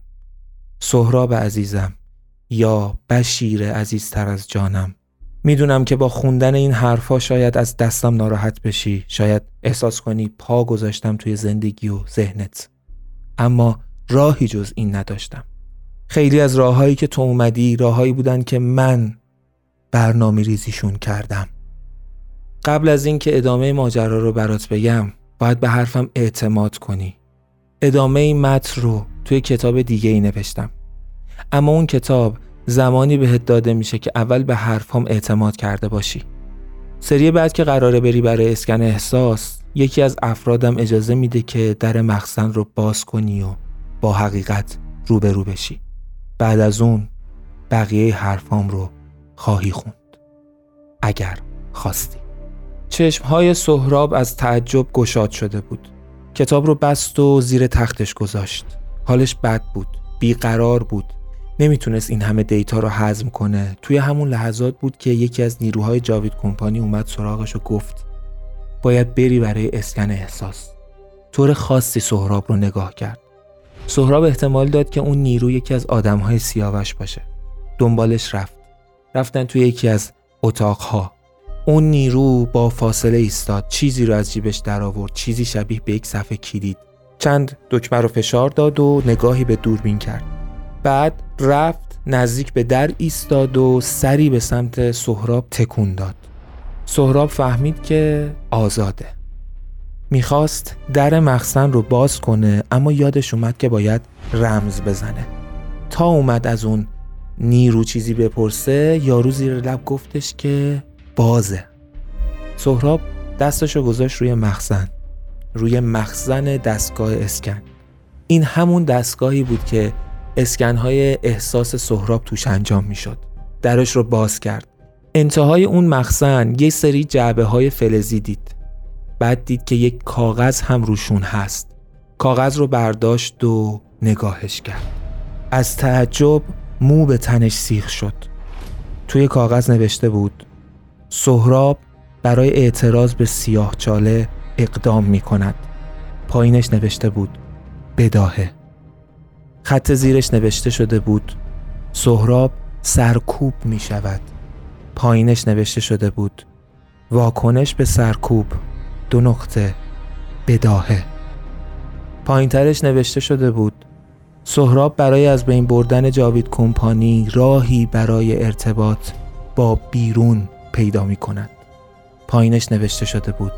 سهراب عزیزم یا بشیر عزیزتر از جانم. می‌دونم که با خوندن این حرفا شاید از دستم ناراحت بشی شاید احساس کنی پا گذاشتم توی زندگی و ذهنت. اما راهی جز این نداشتم. خیلی از راههایی که تو اومدی راههایی بودن که من برنامه ریزیشون کردم. قبل از اینکه ادامه ماجرا رو برات بگم باید به حرفم اعتماد کنی. ادامه این متن رو توی کتاب دیگه ای نوشتم. اما اون کتاب زمانی بهت داده میشه که اول به حرفام اعتماد کرده باشی. سری بعد که قراره بری برای اسکن احساس یکی از افرادم اجازه میده که در مخزن رو باز کنی و با حقیقت روبرو بشی. بعد از اون بقیه حرفام رو خواهی خوند. اگر خواستی. چشمهای سهراب از تعجب گشاد شده بود. کتاب رو بست و زیر تختش گذاشت. حالش بد بود بیقرار بود. نمی‌تونست این همه دیتا رو هضم کنه. توی همون لحظات بود که یکی از نیروهای جاوید کمپانی اومد سراغش و گفت باید بری برای اسکن احساس. طور خاصی سهراب رو نگاه کرد. سهراب احتمال داد که اون نیرو یکی از آدمهای سیاوش باشه. دنبالش رفت. رفتن توی یکی از اتاقها. اون نیرو با فاصله ایستاد. چیزی رو از جیبش در آورد چیزی شبیه به یک صفحه کلید. چند دکمه رو فشار داد و نگاهی به دوربین کرد. بعد رفت نزدیک به در ایستاد و سری به سمت سهراب تکون داد. سهراب فهمید که آزاده. می‌خواست در مخزن رو باز کنه اما یادش اومد که باید رمز بزنه. تا اومد از اون نیرو چیزی بپرسه یارو زیر لب گفتش که بازه. سهراب دستشو گذاشت روی مخزن روی مخزن دستگاه اسکن. این همون دستگاهی بود که اسکنهای احساس سهراب توش انجام می‌شد. درش رو باز کرد. انتهای اون مخزن یه سری جعبه های فلزی دید. بعد دید که یک کاغذ هم روشون هست. کاغذ رو برداشت و نگاهش کرد. از تعجب مو به تنش سیخ شد. توی کاغذ نوشته بود سهراب برای اعتراض به سیاه چاله اقدام می کند. پایینش نوشته بود بداهه. خط زیرش نوشته شده بود سهراب سرکوب می شود. پایینش نوشته شده بود واکنش به سرکوب. دو نقطه. بداهه. پایینترش نوشته شده بود. سهراب برای از بین بردن جاوید کمپانی راهی برای ارتباط با بیرون پیدا می کند پایینش نوشته شده بود.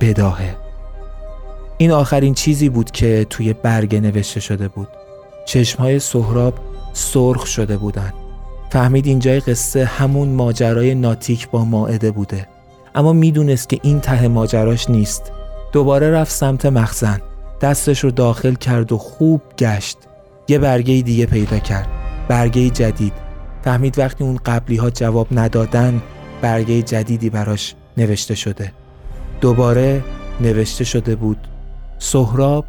بداهه. این آخرین چیزی بود که توی برگ نوشته شده بود. چشمهای سهراب سرخ شده بودند. فهمید اینجای قصه همون ماجرای ناتیک با ماعده بوده. اما می‌دونست که این ته ماجراش نیست. دوباره رفت سمت مخزن. دستش رو داخل کرد و خوب گشت. یه برگه دیگه پیدا کرد. برگه جدید. فهمید وقتی اون قبلی ها جواب ندادن برگه جدیدی براش نوشته شده. دوباره نوشته شده بود سهراب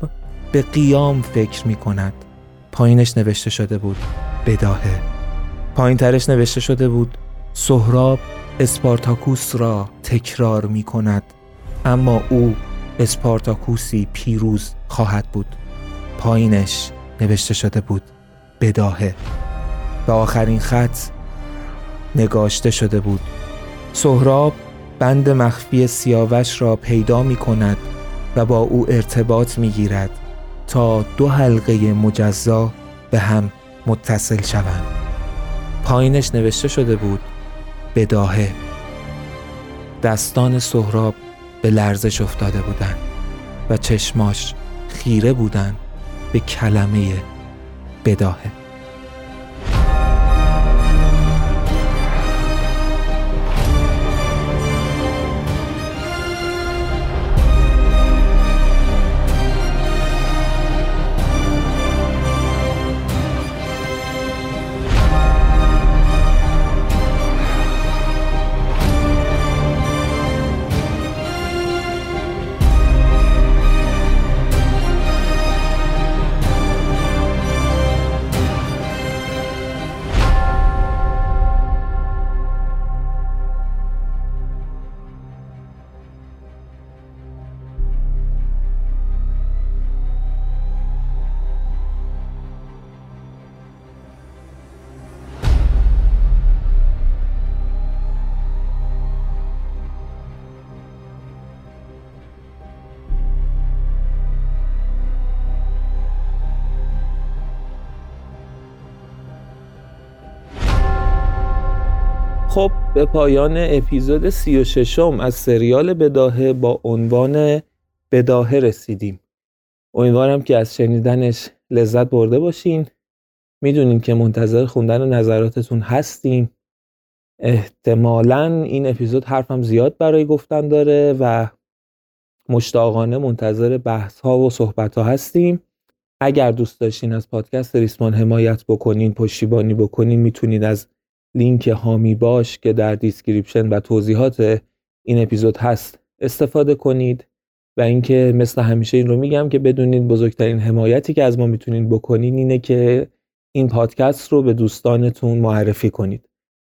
به قیام فکر می کند پایینش نوشته شده بود بداهه. پایین ترش نوشته شده بود سهراب اسپارتاکوس را تکرار می کند. اما او اسپارتاکوسی پیروز خواهد بود. پایینش نوشته شده بود. بداهه. و آخرین خط نگاشته شده بود. سهراب بند مخفی سیاوش را پیدا می کند و با او ارتباط می گیرد تا دو حلقه مجزا به هم متصل شوند. پایینش نوشته شده بود. بداهه. دستان سهراب به لرزش افتاده بودند و چشماش خیره بودند به کلمه بداهه. به پایان اپیزود سی و ششم از سریال بداهه با عنوان بداهه رسیدیم. امیدوارم که از شنیدنش لذت برده باشین. می‌دونیم که منتظر خوندن نظراتتون هستیم. احتمالا این اپیزود حرفم زیاد برای گفتن داره و مشتاقانه منتظر بحث ها و صحبت ها هستیم. اگر دوست داشتین از پادکست ریسمان حمایت بکنین پشتیبانی بکنین می‌تونید از لینک حامی باش که در description و توضیحات این اپیزود هست استفاده کنید و اینکه مثل همیشه این رو میگم که بدونید بزرگترین حمایتی که از ما می‌تونید بکنین اینه که این پادکست رو به دوستانتون معرفی کنید.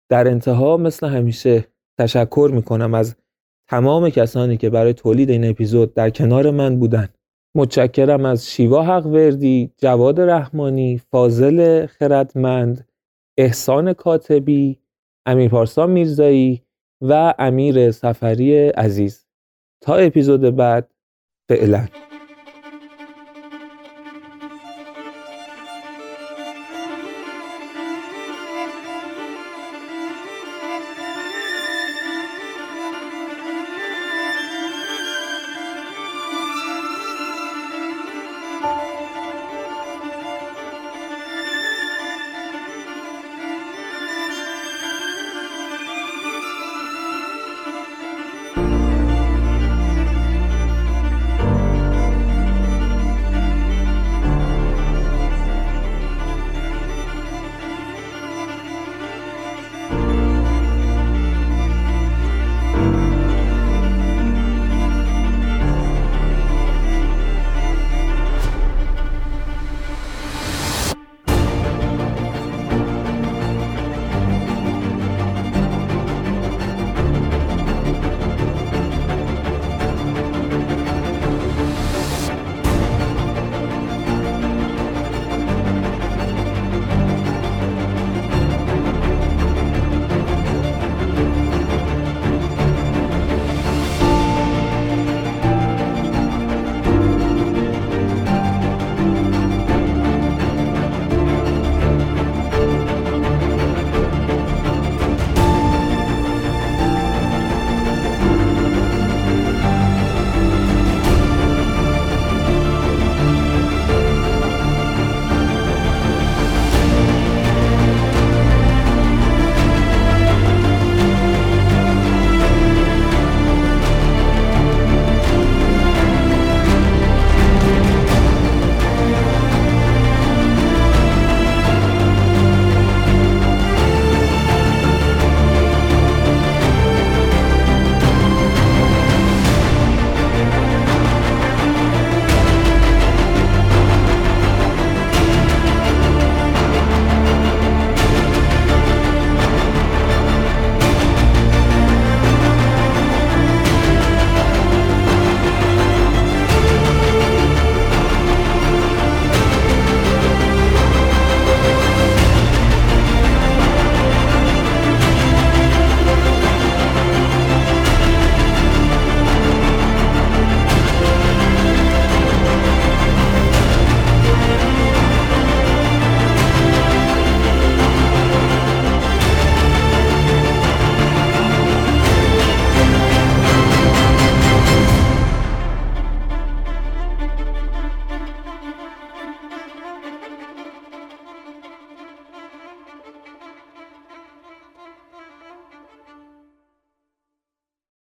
در انتها مثل همیشه تشکر می‌کنم از تمام کسانی که برای تولید این اپیزود در کنار من بودن. متشکرم از شیوا حق وردی، جواد رحمانی، فاضل خردمند، احسان کاتبی، امیر پارسا میرزایی و امیر سفری عزیز. تا اپیزود بعد فعلا.